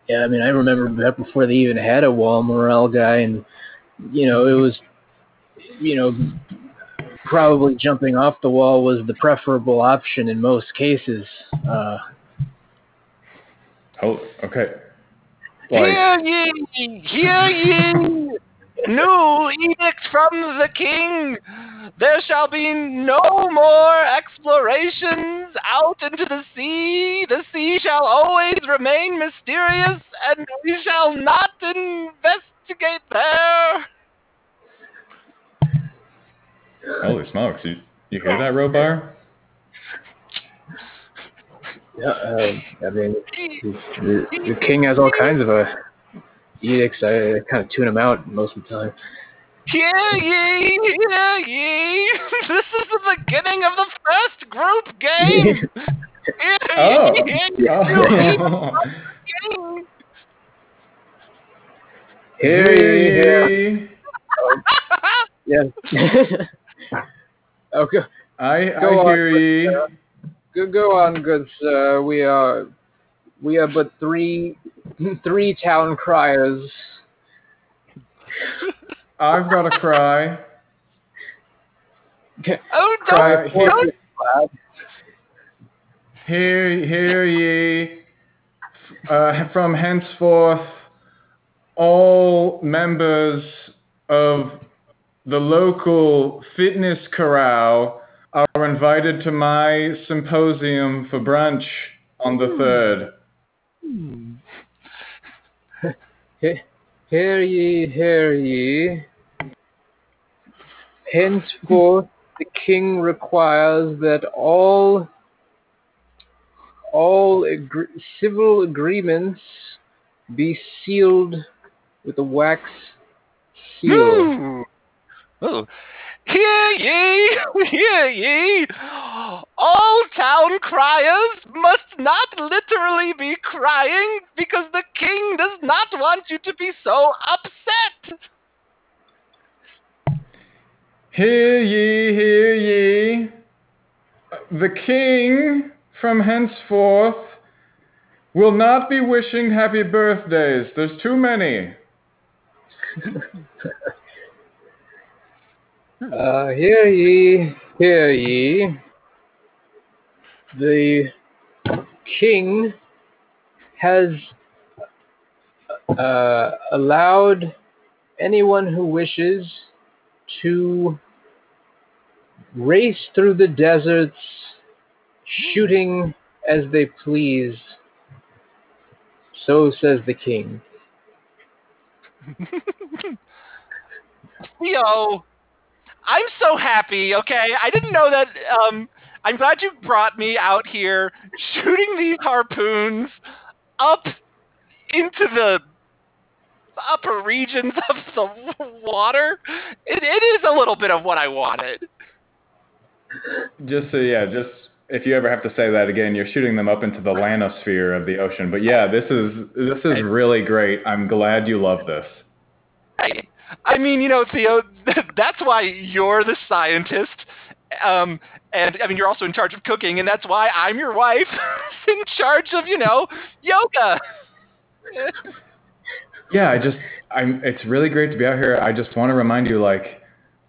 Yeah, I mean, I remember back before they even had a wall morale guy, and you know, it was, you know, probably jumping off the wall was the preferable option in most cases. Uh, Oh, okay. Like, Hear ye! Hear ye! New edict from the king! There shall be no more explorations out into the sea. The sea shall always remain mysterious, and we shall not investigate there. holy smokes! You you hear that, Robar? Yeah, uh, I mean, the, the king has all kinds of uh, edicts. I, I kind of tune him out most of the time. Hear ye! Hear ye! This is the beginning of the first group game! Oh. ye! Hear ye! oh. Here, here, Hey. yeah. okay. I Go I on, hear ye. Go, go on, good sir. We are, we are but three, three town criers. I've got to cry. Oh, Cry. don't, Hear, don't hear, hear ye. Uh, from henceforth, all members of the local fitness corral are invited to my symposium for brunch on the hmm. third. Hmm. Hear ye, hear ye. Henceforth, the king requires that all all agr- civil agreements be sealed with a wax seal. Ooh. Ooh. Hear ye, hear ye! All town criers must not literally be crying because the king does not want you to be so upset. Hear ye, hear ye. The king from henceforth will not be wishing happy birthdays. There's too many. Uh, hear ye, hear ye. The king has uh, allowed anyone who wishes to race through the deserts, shooting as they please. So says the king. Theo, I'm so happy, okay? I didn't know that. Um, I'm glad you brought me out here shooting these harpoons up into the upper regions of the water. It, it is a little bit of what I wanted. Just so yeah, just if you ever have to say that again, you're shooting them up into the lanosphere of the ocean. But yeah, this is this is really great. I'm glad you love this. Hey, I mean, you know, Theo, that's why you're the scientist. Um, and I mean, you're also in charge of cooking, and that's why I'm your wife, in charge of, you know, yoga. Yeah, I just I'm it's really great to be out here. I just want to remind you like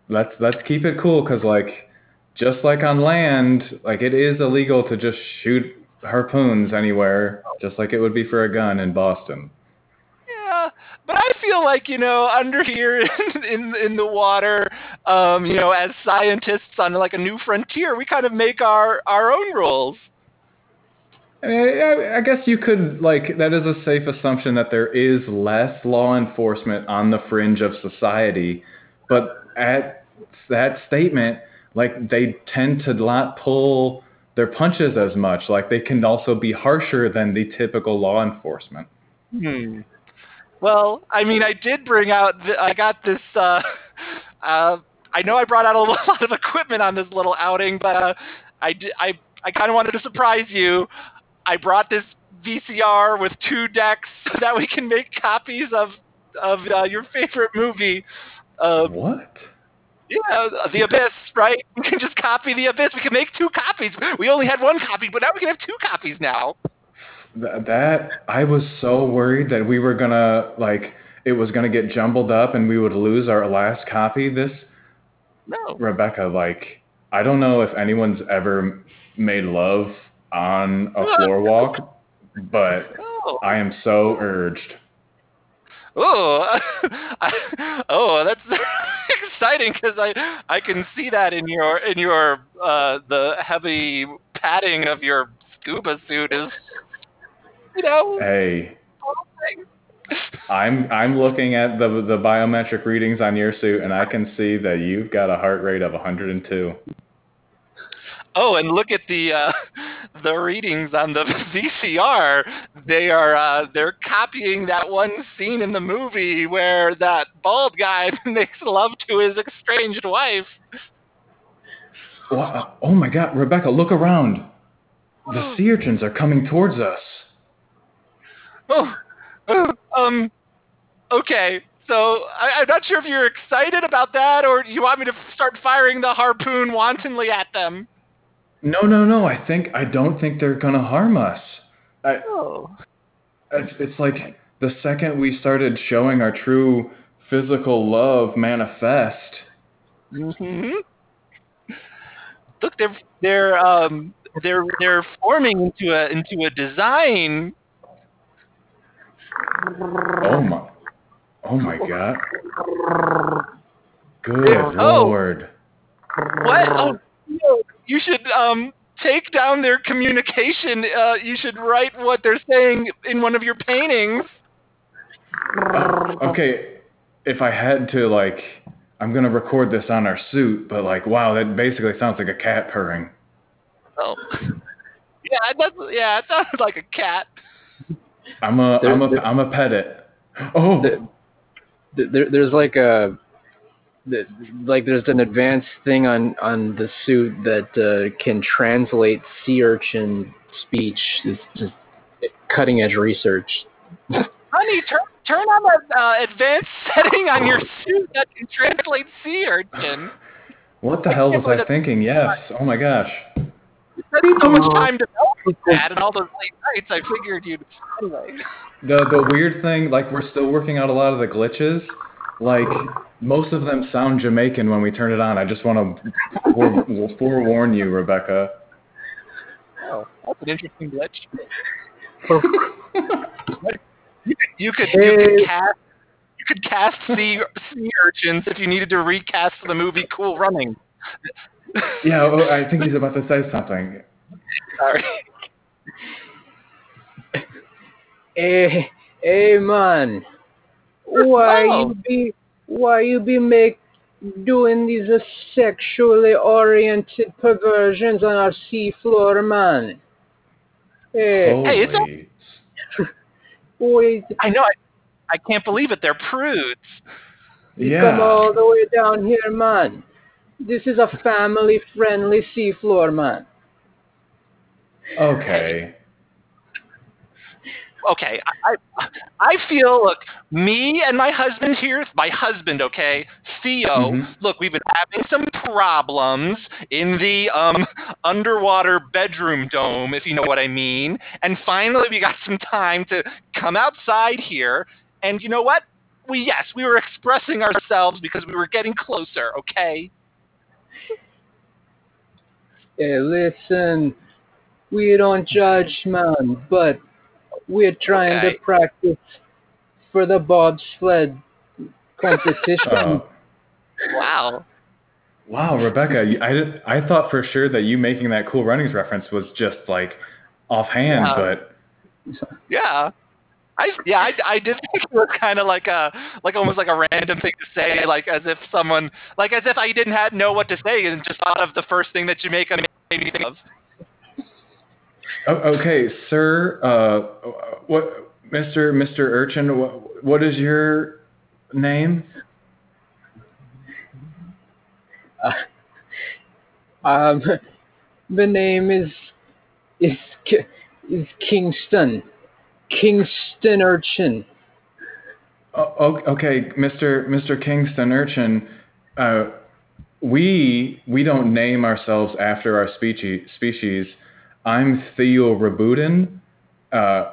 let's let's keep it cool cuz like just like on land, like it is illegal to just shoot harpoons anywhere just like it would be for a gun in Boston. But I feel like you know, under here in in, in the water, um, you know, as scientists on like a new frontier, we kind of make our our own rules. I, mean, I, I guess you could like that is a safe assumption that there is less law enforcement on the fringe of society, but at that statement, like they tend to not pull their punches as much. Like they can also be harsher than the typical law enforcement. Hmm. Well, I mean, I did bring out. The, I got this. Uh, uh, I know I brought out a lot of equipment on this little outing, but uh, I did, I I kind of wanted to surprise you. I brought this VCR with two decks so that we can make copies of of uh, your favorite movie. Uh, What? yeah, The Abyss, right? We can just copy The Abyss. We can make two copies. We only had one copy, but now we can have two copies now. Th- that I was so worried that we were gonna like it was gonna get jumbled up and we would lose our last copy. This No. Rebecca, like I don't know if anyone's ever made love on a floor walk, but Oh. I am so urged. Oh, oh, that's exciting because I I can see that in your in your uh the heavy padding of your scuba suit is you know Hey, I'm I'm looking at the the biometric readings on your suit and I can see that you've got a heart rate of 102. oh and look at the uh the readings on the VCR they are uh they're copying that one scene in the movie where that bald guy makes love to his estranged wife Wha- Oh my God, Rebecca, look around. The sea urchins are coming towards us. Oh, um, okay. So I, I'm not sure if you're excited about that, or you want me to start firing the harpoon wantonly at them. No, no, no. I think I don't think they're gonna harm us. I, Oh. it's, it's like the second we started showing our true physical love manifest. Mm-hmm. Look, they're they're um they're they're forming into a into a design. Oh my, oh my God. Good Oh. lord. What? Oh, you should um take down their communication. Uh, you should write what they're saying in one of your paintings. Uh, okay, if I had to like, I'm gonna record this on our suit, but like, wow, that basically sounds like a cat purring. Oh. Yeah, that's yeah. It sounded like a cat. I'm a There- am a there- am a pet it. Oh, There- there, there's like a like there's an advanced thing on on the suit that uh, can translate sea urchin speech. It's just cutting edge research. Honey, turn turn on that uh, advanced setting on your suit that can translate sea urchin. what the hell was I thinking? Yes. Oh my gosh. Spent so much uh, time developing that and all those late nights. I figured you'd anyway. The the weird thing, like we're still working out a lot of the glitches. Like most of them sound Jamaican when we turn it on. I just want to fore, forewarn you, Rebecca. Oh, that's an interesting glitch. You could you could, you could cast you could cast sea sea urchins if you needed to recast the movie Cool Running. Yeah, oh, I think he's about to say something. Sorry. Hey, hey man, why Oh. you be why you be make doing these uh, sexually oriented perversions on our seafloor, man? Hey, Hey, it's Holy. wait, I know. I, I can't believe it. They're prudes. you Yeah. come all the way down here, man. This is a family-friendly seafloor, man. Okay. Okay, I, I I feel look, me and my husband here, my husband, okay, Theo. Mhm. Look, we've been having some problems in the um underwater bedroom dome, if you know what I mean. And finally, we got some time to come outside here. And you know what? We yes, we were expressing ourselves because we were getting closer. Okay. Hey, listen, we don't judge, man, but we're trying Okay. to practice for the bobsled competition. Oh. Wow. Wow, Rebecca, I I thought for sure that you making that Cool Runnings reference was just like offhand, Yeah. but Yeah. I yeah, I, I did think it was kind of like a like almost like a random thing to say, like as if someone like as if I didn't have know what to say and just thought of the first thing that Jamaica made me think of. oh, okay, sir, uh, what, Mr. Mr. Urchin, what, what is your name? Um, the name is is is Kingston, Kingston Urchin. Oh, okay, Mr. Mr. Kingston Urchin, uh, we we don't name ourselves after our species. Species. I'm Theo Rabudin. Uh,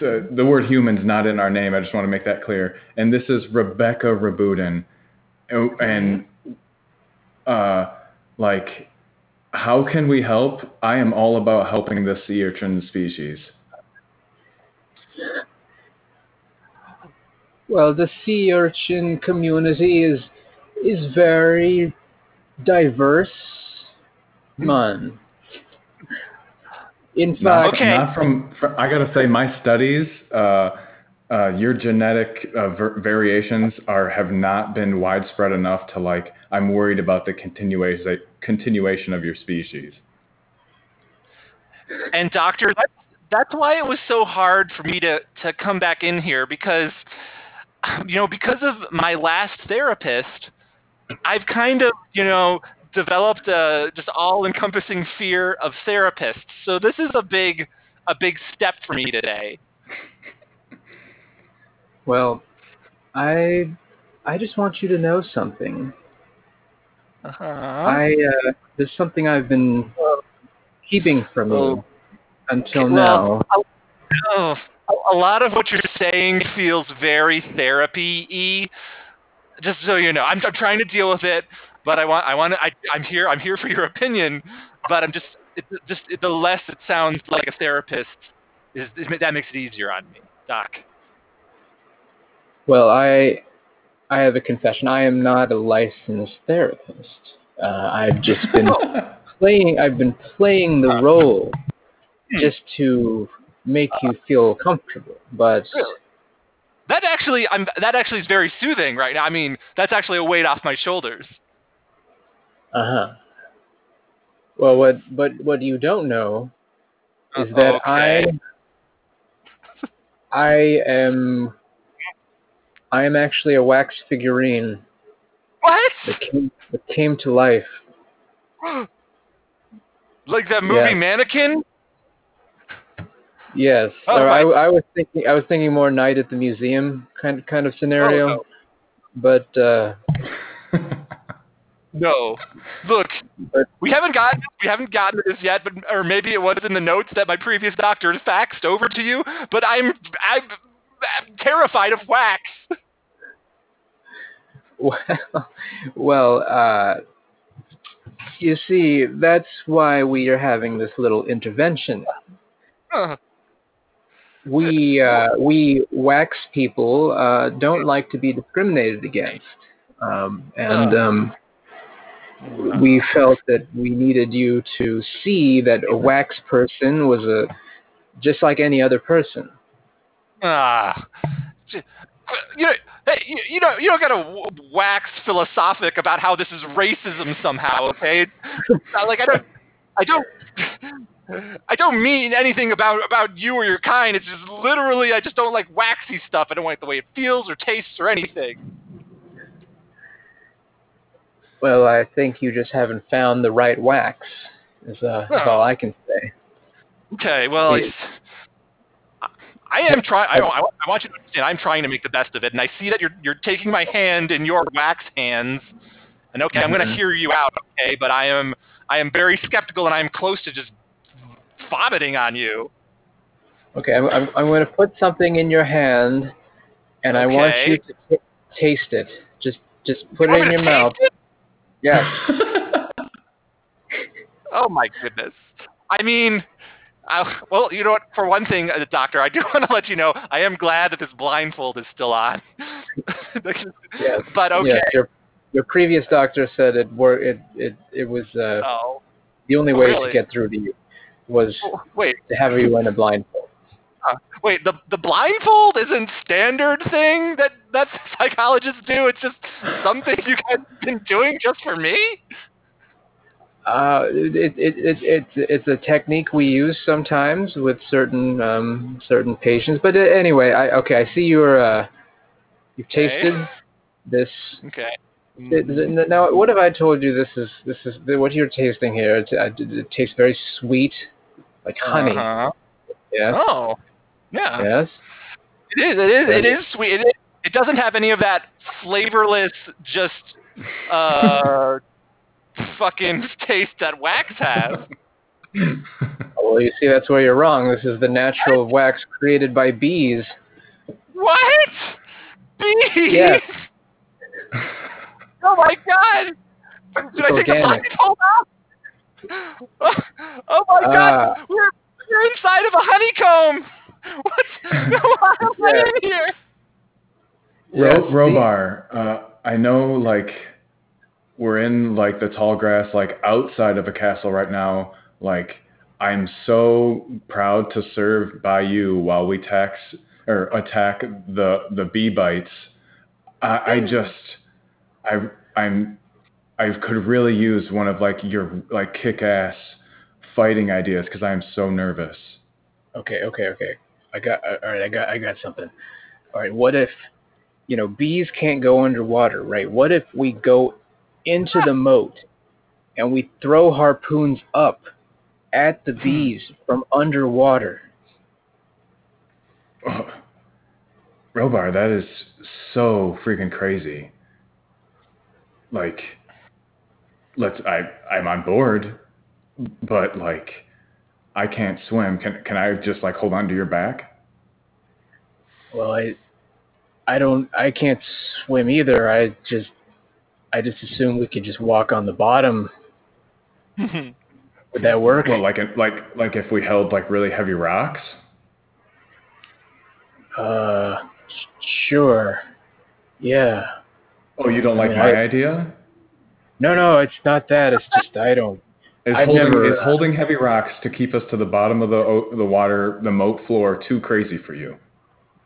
so the word human's not in our name. I just want to make that clear. And this is Rebecca Rabudin. Oh, And uh, like, how can we help? I am all about helping the sea urchin species. Well, the sea urchin community is is very diverse, man. In Not, fact, Okay. not from, fr I gotta say, my studies, uh, uh, your genetic uh, ver- variations are have not been widespread enough to like. I'm worried about the continuation continuation of your species. And doctor, that's that's why it was so hard for me to to come back in here because you know because of my last therapist, I've kind of you know developed a just all-encompassing fear of therapists. So this is a big a big step for me today. well, I I just want you to know something. Uh-huh. I uh, there's something I've been keeping from you. Until Well, now. Oh, a- lot of what you're saying feels very therapy-y. Just so you know, I'm, I'm trying to deal with it, but I want I want I I'm here I'm here for your opinion, but I'm just it, just it, the less it sounds like a therapist is, is that makes it easier on me, Doc. Well, I I have a confession. I am not a licensed therapist. Uh, I've just been playing. I've been playing the role Hmm. Just to make you feel comfortable. But Really? That actually I'm that actually is very soothing right now. I mean, that's actually a weight off my shoulders. uh huh. Well, what but what you don't know is that Okay. I I am I am actually a wax figurine What? that came, that came to life. like that movie Yeah. Mannequin? Yes, Oh, I, I was thinking I was thinking more night at the museum kind kind of scenario, Oh, but uh, no. Look, But- we haven't gotten we haven't gotten this yet, but or maybe it was in the notes that my previous doctor faxed over to you. But I'm I'm, I'm terrified of wax. well, well, uh, you see, that's why we are having this little intervention. Huh. We uh, we wax people uh, don't like to be discriminated against, um, and um, we felt that we needed you to see that a wax person was a just like any other person. Ah, you know, hey, you, know, you don't gotta wax philosophic about how this is racism somehow, okay? Like I don't, I don't, I don't mean anything about about you or your kind. It's just literally, I just don't like waxy stuff. I don't like the way it feels or tastes or anything. Well, I think you just haven't found the right wax. Is, uh, is Oh. all I can say. Okay, well, it's, I am trying. I, I, want you to understand. I'm trying to make the best of it, and I see that you're you're taking my hand in your wax hands. And okay, I'm going to Mhm. hear you out, okay? But I am I am very skeptical, and I am close to just vomiting on you. Okay, I'm, I'm, I'm going to put something in your hand, and I want you to t- taste it. Just just put You it in your mouth. it? Yes. Oh my goodness. I mean, I, well, you know what? For one thing, uh, doctor, I do want to let you know I am glad that this blindfold is still on. Yes. But okay. Yes, your your previous doctor said it were it it it was uh, Oh, the only way really? to get through to you was oh, wait. to have you in a blindfold. Uh, wait, the the blindfold isn't standard thing that that psychologists do. It's just something you guys have been doing just for me. Uh, it, it, it, it, it's it's a technique we use sometimes with certain um, certain patients. But uh, anyway, I okay. I see you're uh, you've Okay. tasted this. Okay. It- it- Now, what if I told you this is this is what you're tasting here? It, uh, it tastes very sweet, like honey. Uh-huh. Yes. Oh. Yeah. Yes. It is. It is. It is sweet. It, is, it doesn't have any of that flavorless, just uh, fucking taste that wax has. Well, you see, that's where you're wrong. This is the natural wax created by bees. What? Bees? Yes. Oh my god! Did I take the organic. blindfold off? Oh, oh my god! Ah. We're we're inside of a honeycomb. What? Why am I in here? Yes, Ro- Robar, uh, I know like we're in like the tall grass, like outside of a castle right now. Like I'm so proud to serve by you while we tax or attack the the bee bites. I, I just I I'm I could really use one of like your like kick ass fighting ideas because I am so nervous. Okay, okay, okay. I got all right. I got I got something. All right. What if you know bees can't go underwater, right? What if we go into the moat and we throw harpoons up at the hmm. bees from underwater? Oh, Robar, that is so freaking crazy. Like, let's. I I'm on board, but like, I can't swim. Can can I just like hold on to your back? Well, I I don't I can't swim either. I just I just assume we could just walk on the bottom. Would that work? Well, like it- like like if we held like really heavy rocks. Uh, sure. Yeah. Oh, you don't like mean, my I- idea? No, no, it's not that. It's just I don't. Is I've holding never- is holding heavy rocks to keep us to the bottom of the the water, the moat floor, too crazy for you?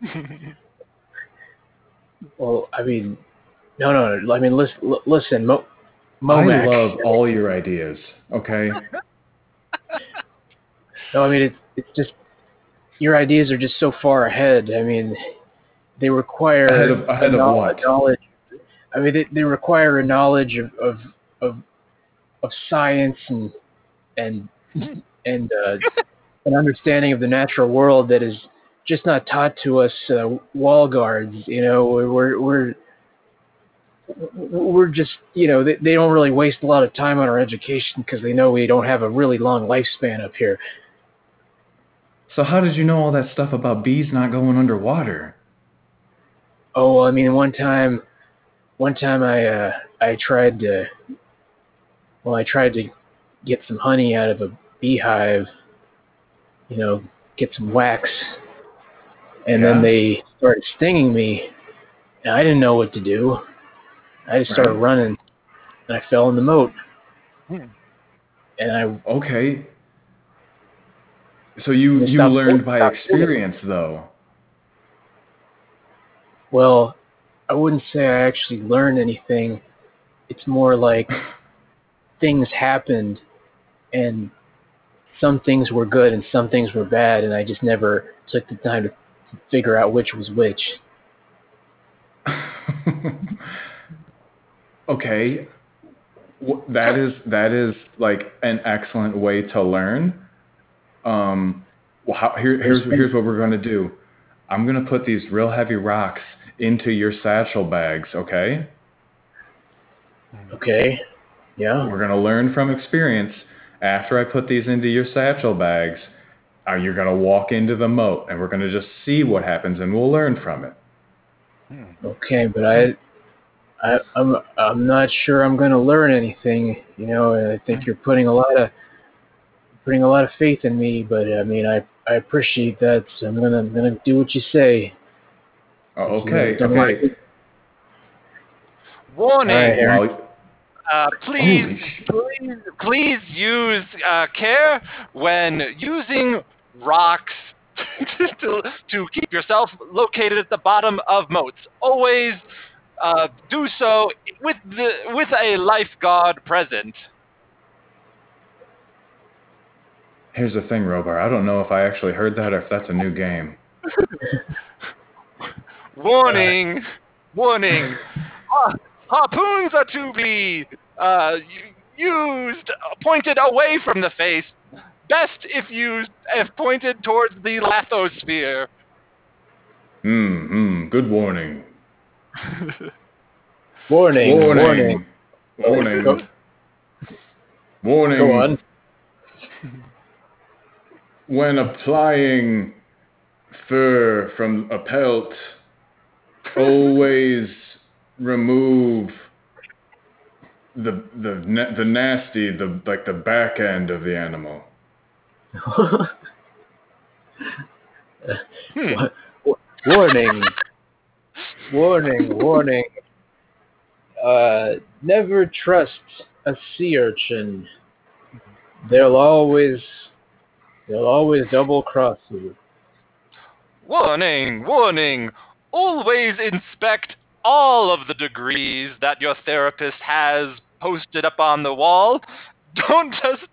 Well, I mean, no, no. I mean, listen, listen, Mo, I love all your ideas. Okay. No, I mean it's it's just your ideas are just so far ahead. I mean, they require Ahead of- ahead of what? knowledge. I mean, they, they require a knowledge of of of, of science and and and uh, an understanding of the natural world that is just not taught to us uh, wall guards. You know, we're we're we're just you know they, they don't really waste a lot of time on our education because they know we don't have a really long lifespan up here. So how did you know all that stuff about bees not going underwater? Oh, I mean, one time, one time I uh, I tried to, well, I tried to get some honey out of a beehive, you know, get some wax, and Yeah. then they started stinging me, and I didn't know what to do. I just started Right. running, and I fell in the moat, Hmm. and I Okay. So you you learned by experience though. well, I wouldn't say I actually learned anything. It's more like things happened and some things were good and some things were bad and I just never took the time to figure out which was which. okay. That is that is like an excellent way to learn. Um, well, how, here, here's here's what we're gonna do. I'm gonna put these real heavy rocks into your satchel bags. Okay. Okay. Yeah. We're gonna learn from experience. After I put these into your satchel bags, uh, you're gonna walk into the moat, and we're gonna just see what happens, and we'll learn from it. Okay, but I I I'm I'm not sure I'm going to learn anything, you know, and I think you're putting a lot of putting a lot of faith in me, but I mean, I I appreciate that. So I'm going to I'm going to do what you say. Oh, okay. Don't. Okay. Warning. All right, Aaron. Well, Uh, please, please, please use uh, care when using rocks to, to keep yourself located at the bottom of moats. Always uh, do so with the with a lifeguard present. Here's the thing, Robar. I don't know if I actually heard that or if that's a new game. Warning, warning. Ha- harpoons are to be uh, used uh, pointed away from the face. Best if used if pointed towards the lithosphere. Hmm, hmm. Good warning. Warning, warning. Warning. Go, Warning. go on. When applying fur from a pelt, always remove the the the nasty, the like the back end of the animal. Hmm. warning. warning, warning. Uh, never trust a sea urchin. They'll always, they'll always double cross you. Warning, warning. Always inspect all of the degrees that your therapist has posted up on the wall. Don't just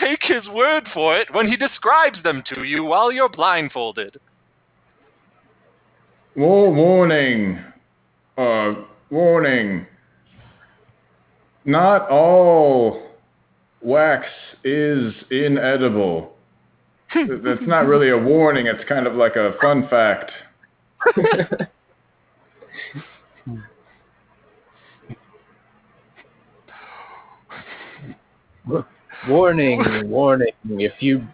take his word for it when he describes them to you while you're blindfolded. War- warning. Uh, warning. Not all wax is inedible. Th- That's not really a warning, it's kind of like a fun fact. warning, warning. If you,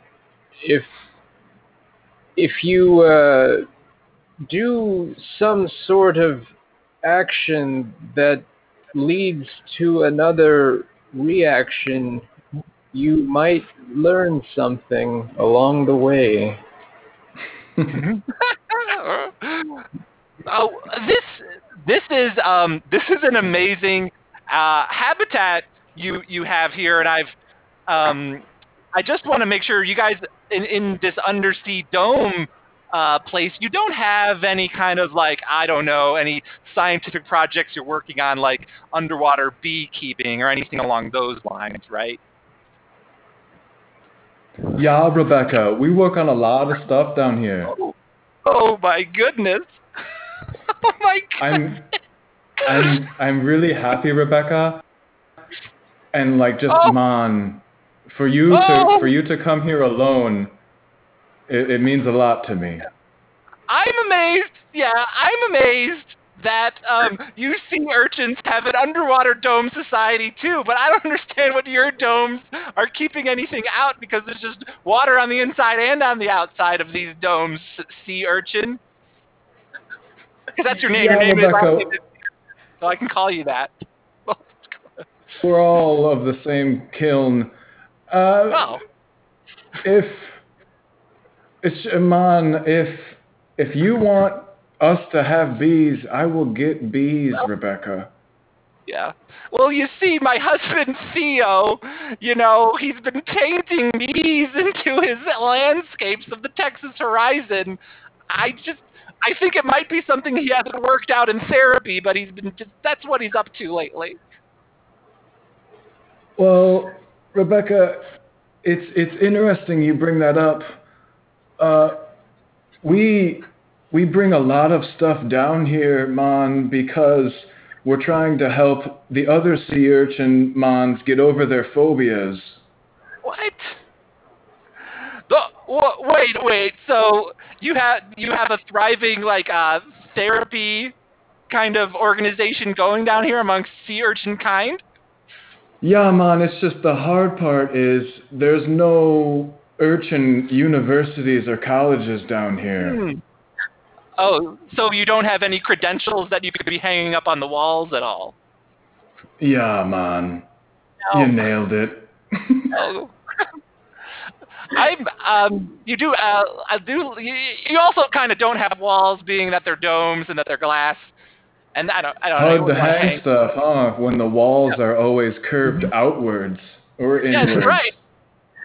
if, if you uh, do some sort of action that leads to another reaction, you might learn something along the way. oh, this this is um this is an amazing uh, habitat you you have here, and I've um I just want to make sure you guys in in this undersea dome uh, place you don't have any kind of like I don't know any scientific projects you're working on like underwater beekeeping or anything along those lines, right? Yeah, Rebecca, we work on a lot of stuff down here. Oh, oh my goodness. oh my I'm I'm I'm really happy, Rebecca. And like just Oh. man, for you Oh. to for you to come here alone, it, it means a lot to me. I'm amazed. Yeah, I'm amazed that um, you sea urchins have an underwater dome society too, but I don't understand what your domes are keeping anything out because there's just water on the inside and on the outside of these domes, sea urchin. Because that's your name. Yeah, your name Rebecca. is so I can call you that. We're all of the same kiln. Uh, Oh, if it's man, if if you want us to have bees, I will get bees, Rebecca. yeah. Well, you see, my husband Theo, you know, he's been painting bees into his landscapes of the Texas horizon. I just, I think it might be something he hasn't worked out in therapy, but he's been just, that's what he's up to lately. Well, Rebecca, it's it's interesting you bring that up. Uh, we we bring a lot of stuff down here, man, because we're trying to help the other sea urchin mons get over their phobias. What? The, wait, wait. So you have you have a thriving like uh, therapy kind of organization going down here amongst sea urchin kind? Yeah, man, it's just the hard part is there's no urchin universities or colleges down here. Hmm. Oh, so you don't have any credentials that you could be hanging up on the walls at all? Yeah, man, No. you nailed it. Oh. I'm um you do uh I do you, you also kind of don't have walls being that they're domes and that they're glass and I don't I don't Hard to hang stuff, huh? When the walls are always curved outwards or inwards. Yes, inwards. right.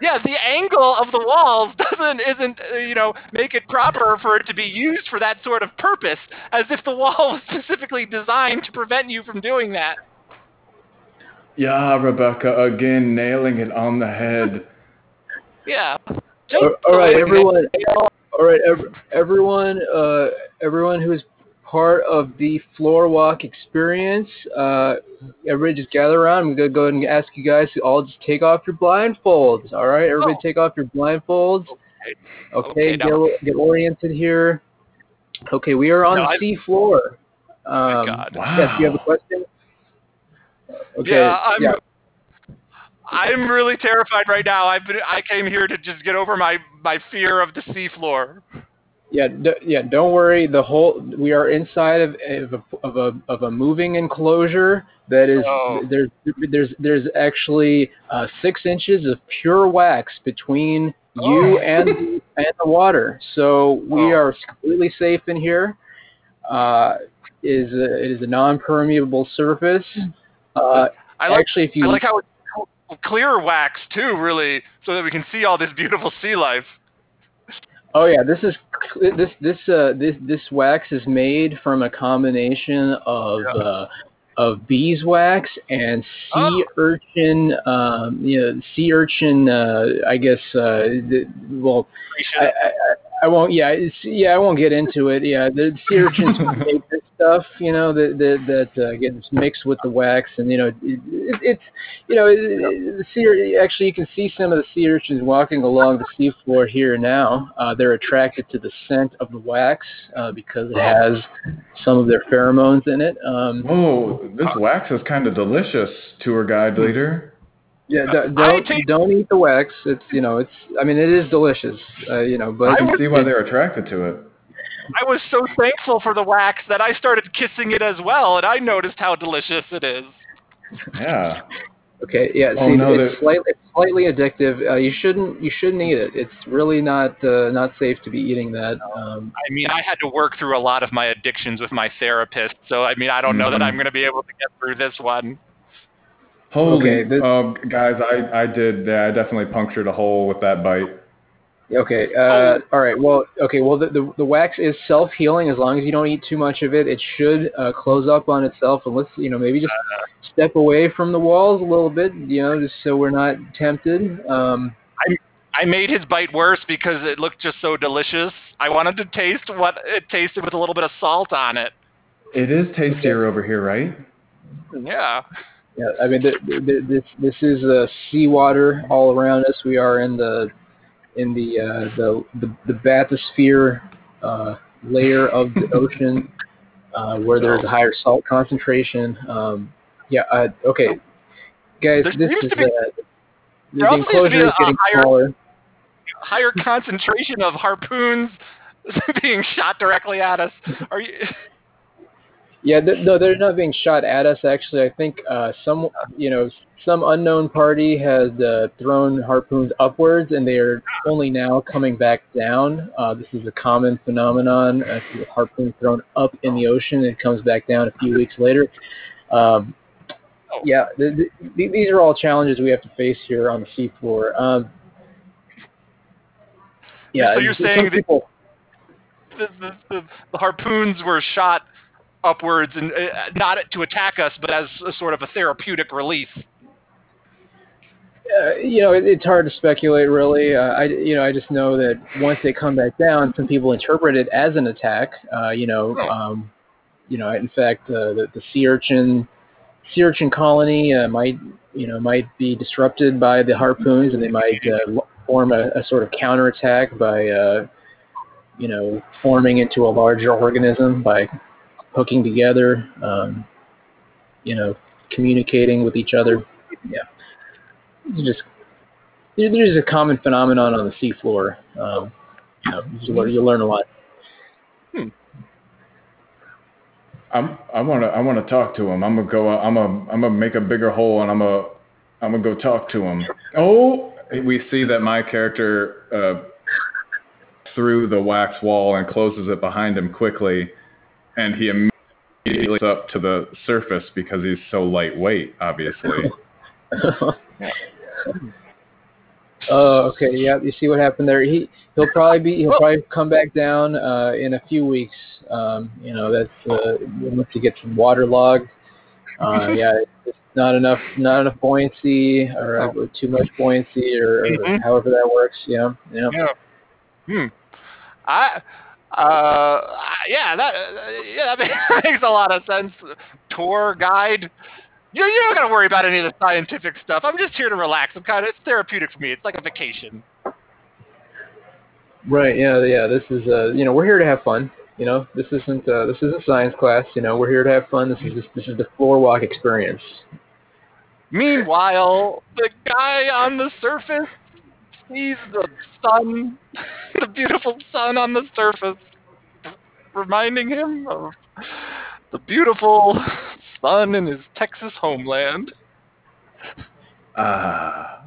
Yeah, the angle of the walls doesn't isn't uh, you know make it proper for it to be used for that sort of purpose, as if the wall was specifically designed to prevent you from doing that. Yeah, Rebecca, again nailing it on the head. Yeah. All all right, everyone. All right, ev- everyone. Uh, everyone who is part of the floor walk experience. Uh, everybody, just gather around. I'm gonna go ahead and ask you guys to all just take off your blindfolds. All right, everybody, Oh. take off your blindfolds. Okay, Okay, get, now- get oriented here. Okay, we are on No, the I- sea floor. Um, my God. Wow. Yes, you have a question. Okay. yeah, I'm yeah. I'm really terrified right now. I've been I came here to just get over my my fear of the seafloor. Yeah, d- yeah. Don't worry. The whole we are inside of, of a of a of a moving enclosure that is Oh. there's there's there's actually uh, six inches of pure wax between you Oh. and and the water. So we Oh. are completely safe in here. Uh, is a, it is a non-permeable surface. Uh, I like actually, if you I like how it's clear wax too, really, so that we can see all this beautiful sea life. Oh yeah, this is this this uh this this wax is made from a combination of Yeah. uh, of beeswax and sea Oh. urchin um you know sea urchin uh I guess uh the, well I, I I- won't yeah it's, yeah I won't get into it yeah the sea urchins make this stuff you know that that that uh, gets mixed with the wax and you know it, it, it's you know it, it, the sea actually you can see some of the sea urchins walking along the seafloor here now uh, they're attracted to the scent of the wax uh, because it has some of their pheromones in it um, Oh, this wax is kind of delicious, tour guide leader. yeah d- I don't don't eat the wax it's you know it's I mean it is delicious uh, you know but I I can see why they're attracted to it. I was so thankful for the wax that I started kissing it as well, and I noticed how delicious it is. Yeah. Okay, yeah. Oh, no, it's the- slightly it's slightly addictive. Uh, you shouldn't you shouldn't eat it. It's really not uh, not safe to be eating that. Um, I mean, I had to work through a lot of my addictions with my therapist, so I mean, I don't know that Mhm. I'm going to be able to get through this one. Holy, Okay, this- uh, guys, I, I did, yeah, I definitely punctured a hole with that bite. Okay. Uh, all right. Well, okay. Well, the, the the wax is self healing as long as you don't eat too much of it. It should uh, close up on itself unless you know maybe just step away from the walls a little bit. You know, just so we're not tempted. Um, I made his bite worse because it looked just so delicious. I wanted to taste what it tasted with a little bit of salt on it. It is tastier over here, right? Yeah. Yeah, I mean, th th this this is uh, seawater all around us. We are in the in the uh, the, the the bathysphere uh, layer of the ocean, uh, where there's a higher salt concentration. Um, yeah. Uh, okay, guys, There this is be- uh, the also seems to be enclosure is getting higher- smaller. Higher concentration of harpoons being shot directly at us. Are you? Yeah, th- no, they're not being shot at us. Actually, I think uh, some, you know, some unknown party had uh, thrown harpoons upwards, and they are only now coming back down. Uh, this is a common phenomenon. a harpoon thrown up in the ocean and it comes back down a few weeks later. Um, yeah, th- th- these are all challenges we have to face here on the seafloor. Um, yeah, So you're saying people, The, the, the, the harpoons were shot upwards and uh, not to attack us, but as a sort of a therapeutic release. Uh, you know, it, it's hard to speculate, really. Uh, I, you know, I just know that once they come back down, some people interpret it as an attack. Uh, you know, Oh. um, you know, in fact, uh, the, the sea urchin, sea urchin colony uh, might, you know, might be disrupted by the harpoons, and they might uh, form a, a sort of counterattack by, uh, you know, forming into a larger organism by hooking together, um, you know, communicating with each other. Yeah, it's just there- there's a common phenomenon on the seafloor. Um, you know, you learn, you learn a lot. I'm I want to I want to talk to him. I'm gonna go. I'm gonna I'm gonna make a bigger hole and I'm gonna I'm gonna go talk to him. Oh, we see that my character uh, through the wax wall and closes it behind him quickly, and he immediately gets up to the surface because he's so lightweight. Obviously, Oh, okay. Yeah, you see what happened there. He he'll probably be he'll probably come back down uh, in a few weeks. Um, you know, that's uh, once he gets waterlogged. Uh, yeah, it's not enough not enough buoyancy or uh, too much buoyancy or, or Mhm. however that works. Yeah, yeah. Yeah. Hmm. I. Uh, yeah, that uh, yeah that makes a lot of sense. Tour guide. You you don't gotta worry about any of the scientific stuff. I'm just here to relax. I'm kind of it's therapeutic for me. It's like a vacation. Right. Yeah. Yeah. This is uh, you know, we're here to have fun. You know, this isn't uh, this isn't science class. You know, we're here to have fun. This is just, this is the floor walk experience. Meanwhile, the guy on the surface sees the sun, the beautiful sun on the surface, reminding him of the beautiful sun in his Texas homeland. ah,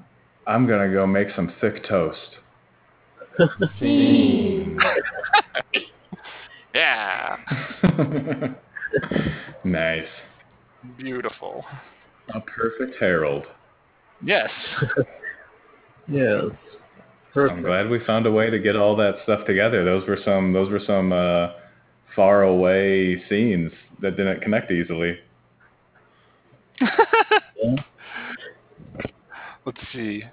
I'm gonna go make some thick toast. Yeah, nice, beautiful. a perfect Harold. Yes. Yeah. I'm glad we found a way to get all that stuff together. Those were some those were some uh, far away scenes that didn't connect easily. Let's see.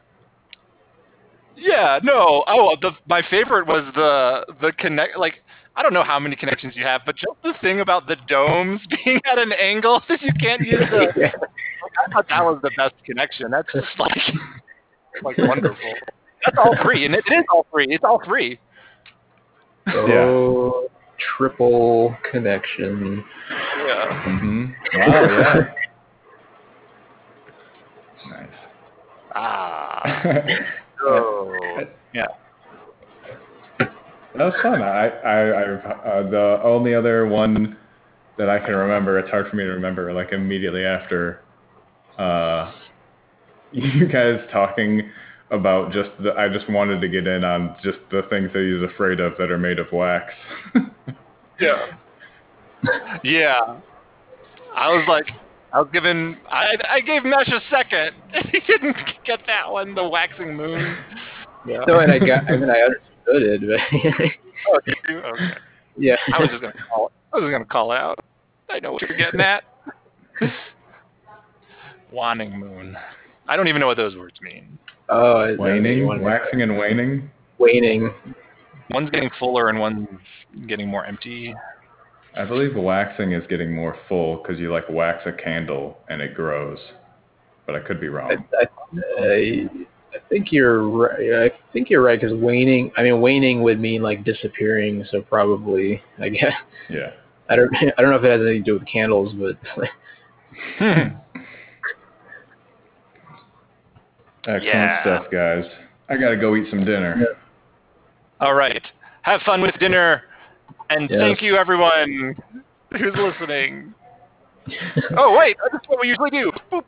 Yeah, no. Oh, the my favorite was the the connect. Like I don't know how many connections you have, but just the thing about the domes being at an angle that you can't use the. Yeah. I thought that was the best connection. That's just like like wonderful. That's all free, and it, it is all free. It's all free. Oh, triple connection. Yeah. hmm Wow, yeah. nice. Ah. Oh. Yeah. That was fun. I, I, I uh, the only other one that I can remember. It's hard for me to remember. Like immediately after, uh, you guys talking about just the. I just wanted to get in on just the things that he's afraid of that are made of wax. Yeah. Yeah. I was like, I was giving, I, I gave Mesh a second. he didn't get that one, the waxing moon. Yeah. No, and I got. I mean, I understood it, but Oh, did you? Okay. yeah. I was just gonna call it. I was just gonna call out. I know what you're getting at. Wanting moon. I don't even know what those words mean. Oh, waning, waxing and waning. Waning. One's getting fuller and one's getting more empty. I believe waxing is getting more full because you like wax a candle and it grows, but I could be wrong. I, I, I think you're right. I think you're right because waning. I mean, waning would mean like disappearing. So probably, I guess. Yeah. I don't. I don't know if it has anything to do with candles, but. Hmm. Excellent yeah. stuff, guys. I got to go eat some dinner. Yeah. All right. Have fun with dinner. And yes. thank you, everyone who's listening oh wait, that's what we usually do. Boop